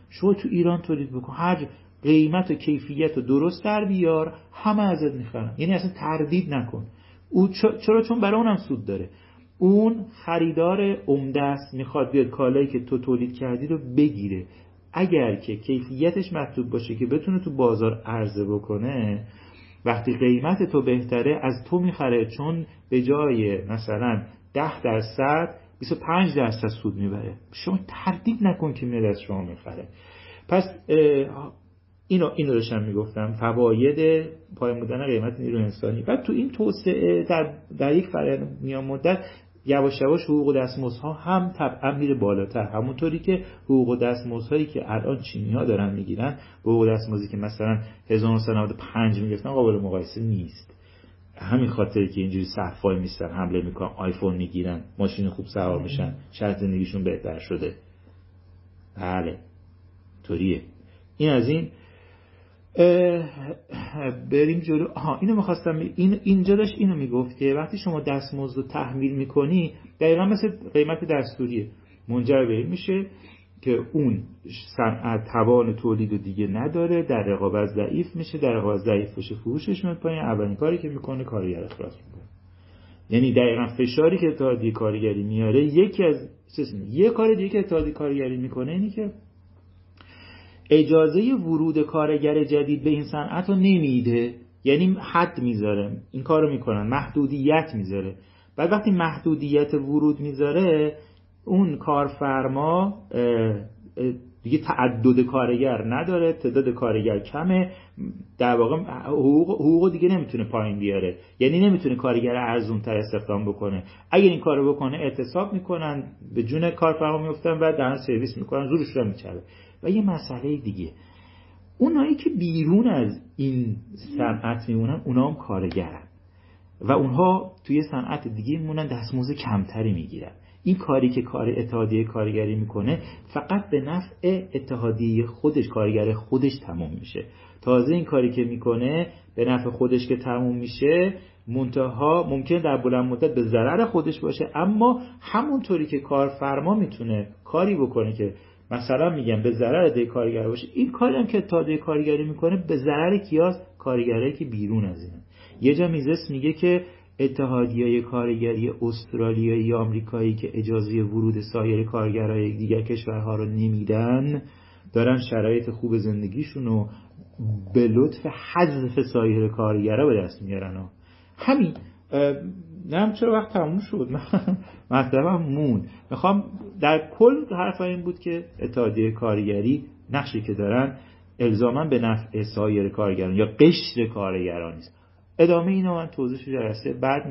شما تو ایران تولید بکن. هر قیمت و کیفیت رو درست در بیار همه ازت می‌خرن. یعنی اصلا تردید نکن. او چرا؟ چون برای اونم سود داره. اون خریدار عمده است. می‌خواد بیاد کالایی که تو تولید کردی رو بگیره. اگر که کیفیتش مطلوب باشه که بتونه تو بازار عرضه بکنه وقتی قیمت تو بهتره از تو می‌خره. چون به جای مثلا 10 درصد 25 درصد سود می‌بره. شما تردید نکن که میاد از شما می‌خره. پس اینو اینو داشتم می‌گفتم. فواید پایین بودن قیمت نیرو انسانی. بعد تو این توسعه در, در یک فرآیند میان مدت یواش یواش حقوق و دستمزدها هم طبعا میره بالاتر. همونطوری که حقوق و دستمزدهایی که الان چینی ها دارن می‌گیرن با حقوق دستمزدی که مثلا 1995 می‌گرفتن قابل مقایسه نیست. همین خاطری که اینجوری صفای میستن حمله می‌کنن آیفون می‌گیرن ماشین خوب سوار میشن شرط زندگیشون بهتر شده. بله. طوریه. این از این بریم جلو. آها اینو می‌خواستم این اینجا داشت اینو می‌گفت که وقتی شما دستمزد رو تحمیل می‌کنی دقیقا مثل قیمت دستوریه. منجر به میشه که اون صنعت توان تولید و دیگه نداره در رقابت ضعیف میشه در رقابت ضعیف بشه فروشش میاد پایین اولین کاری که می‌کنه کارگر اخراج می‌کنه. یعنی دقیقا فشاری که اتحادیه کارگری میاره یکی از یه کار دیگه که اتحادیه کارگری می‌کنه اینی که اجازه ورود کارگر جدید به این صنعت رو نمیده. یعنی حد می‌ذاره. این کارو می‌کنن. محدودیت می‌ذاره. بعد وقتی محدودیت ورود می‌ذاره اون کارفرما دیگه تعدد کارگر نداره. تعداد کارگر کمه. در واقع حقوق, حقوق دیگه نمی‌تونه پایین بیاره. یعنی نمی‌تونه کارگر ارزون تر استخدام بکنه. اگر این کارو بکنه اعتصاب می‌کنن به جون کارفرما میفتن و در سرویس می‌کنن. زورش رو میچره و یه مسئله دیگه. اونایی که بیرون از این صنعت میمونن اونا هم کارگرن. و اونها توی صنعت دیگه میمونن دستمزد کمتری می‌گیرن. این کاری که کار اتحادیه کارگری می‌کنه فقط به نفع اتحادیه خودش کارگر خودش تموم میشه. تازه این کاری که می‌کنه به نفع خودش که تموم میشه منتها ممکن در بلند مدت به ضرر خودش باشه. اما همونطوری که کارفرما می‌تونه کاری بکنه که مثلا میگم به ضرر ده کارگر باشه این کاری هم که اتحادیه کارگری می‌کنه به ضرر کیاس؟ کارگرایی که بیرون از اینه. یه جا میزس میگه که اتحادیه کارگری استرالیایی یا آمریکایی که اجازه ورود سایر کارگرای دیگر کشورها رو نمیدن دارن شرایط خوب زندگیشون رو به لطف حذف سایر کارگرها به دست میارن. همین نم چرا وقت تموم شد؟ مطلبم مون می‌خوام در کل حرف این بود که اتحادیه کارگری نقشی که دارن الزاما به نفع سایر کارگران یا قشر کارگران نیست. ادامه اینو من توضیح جلسه بعد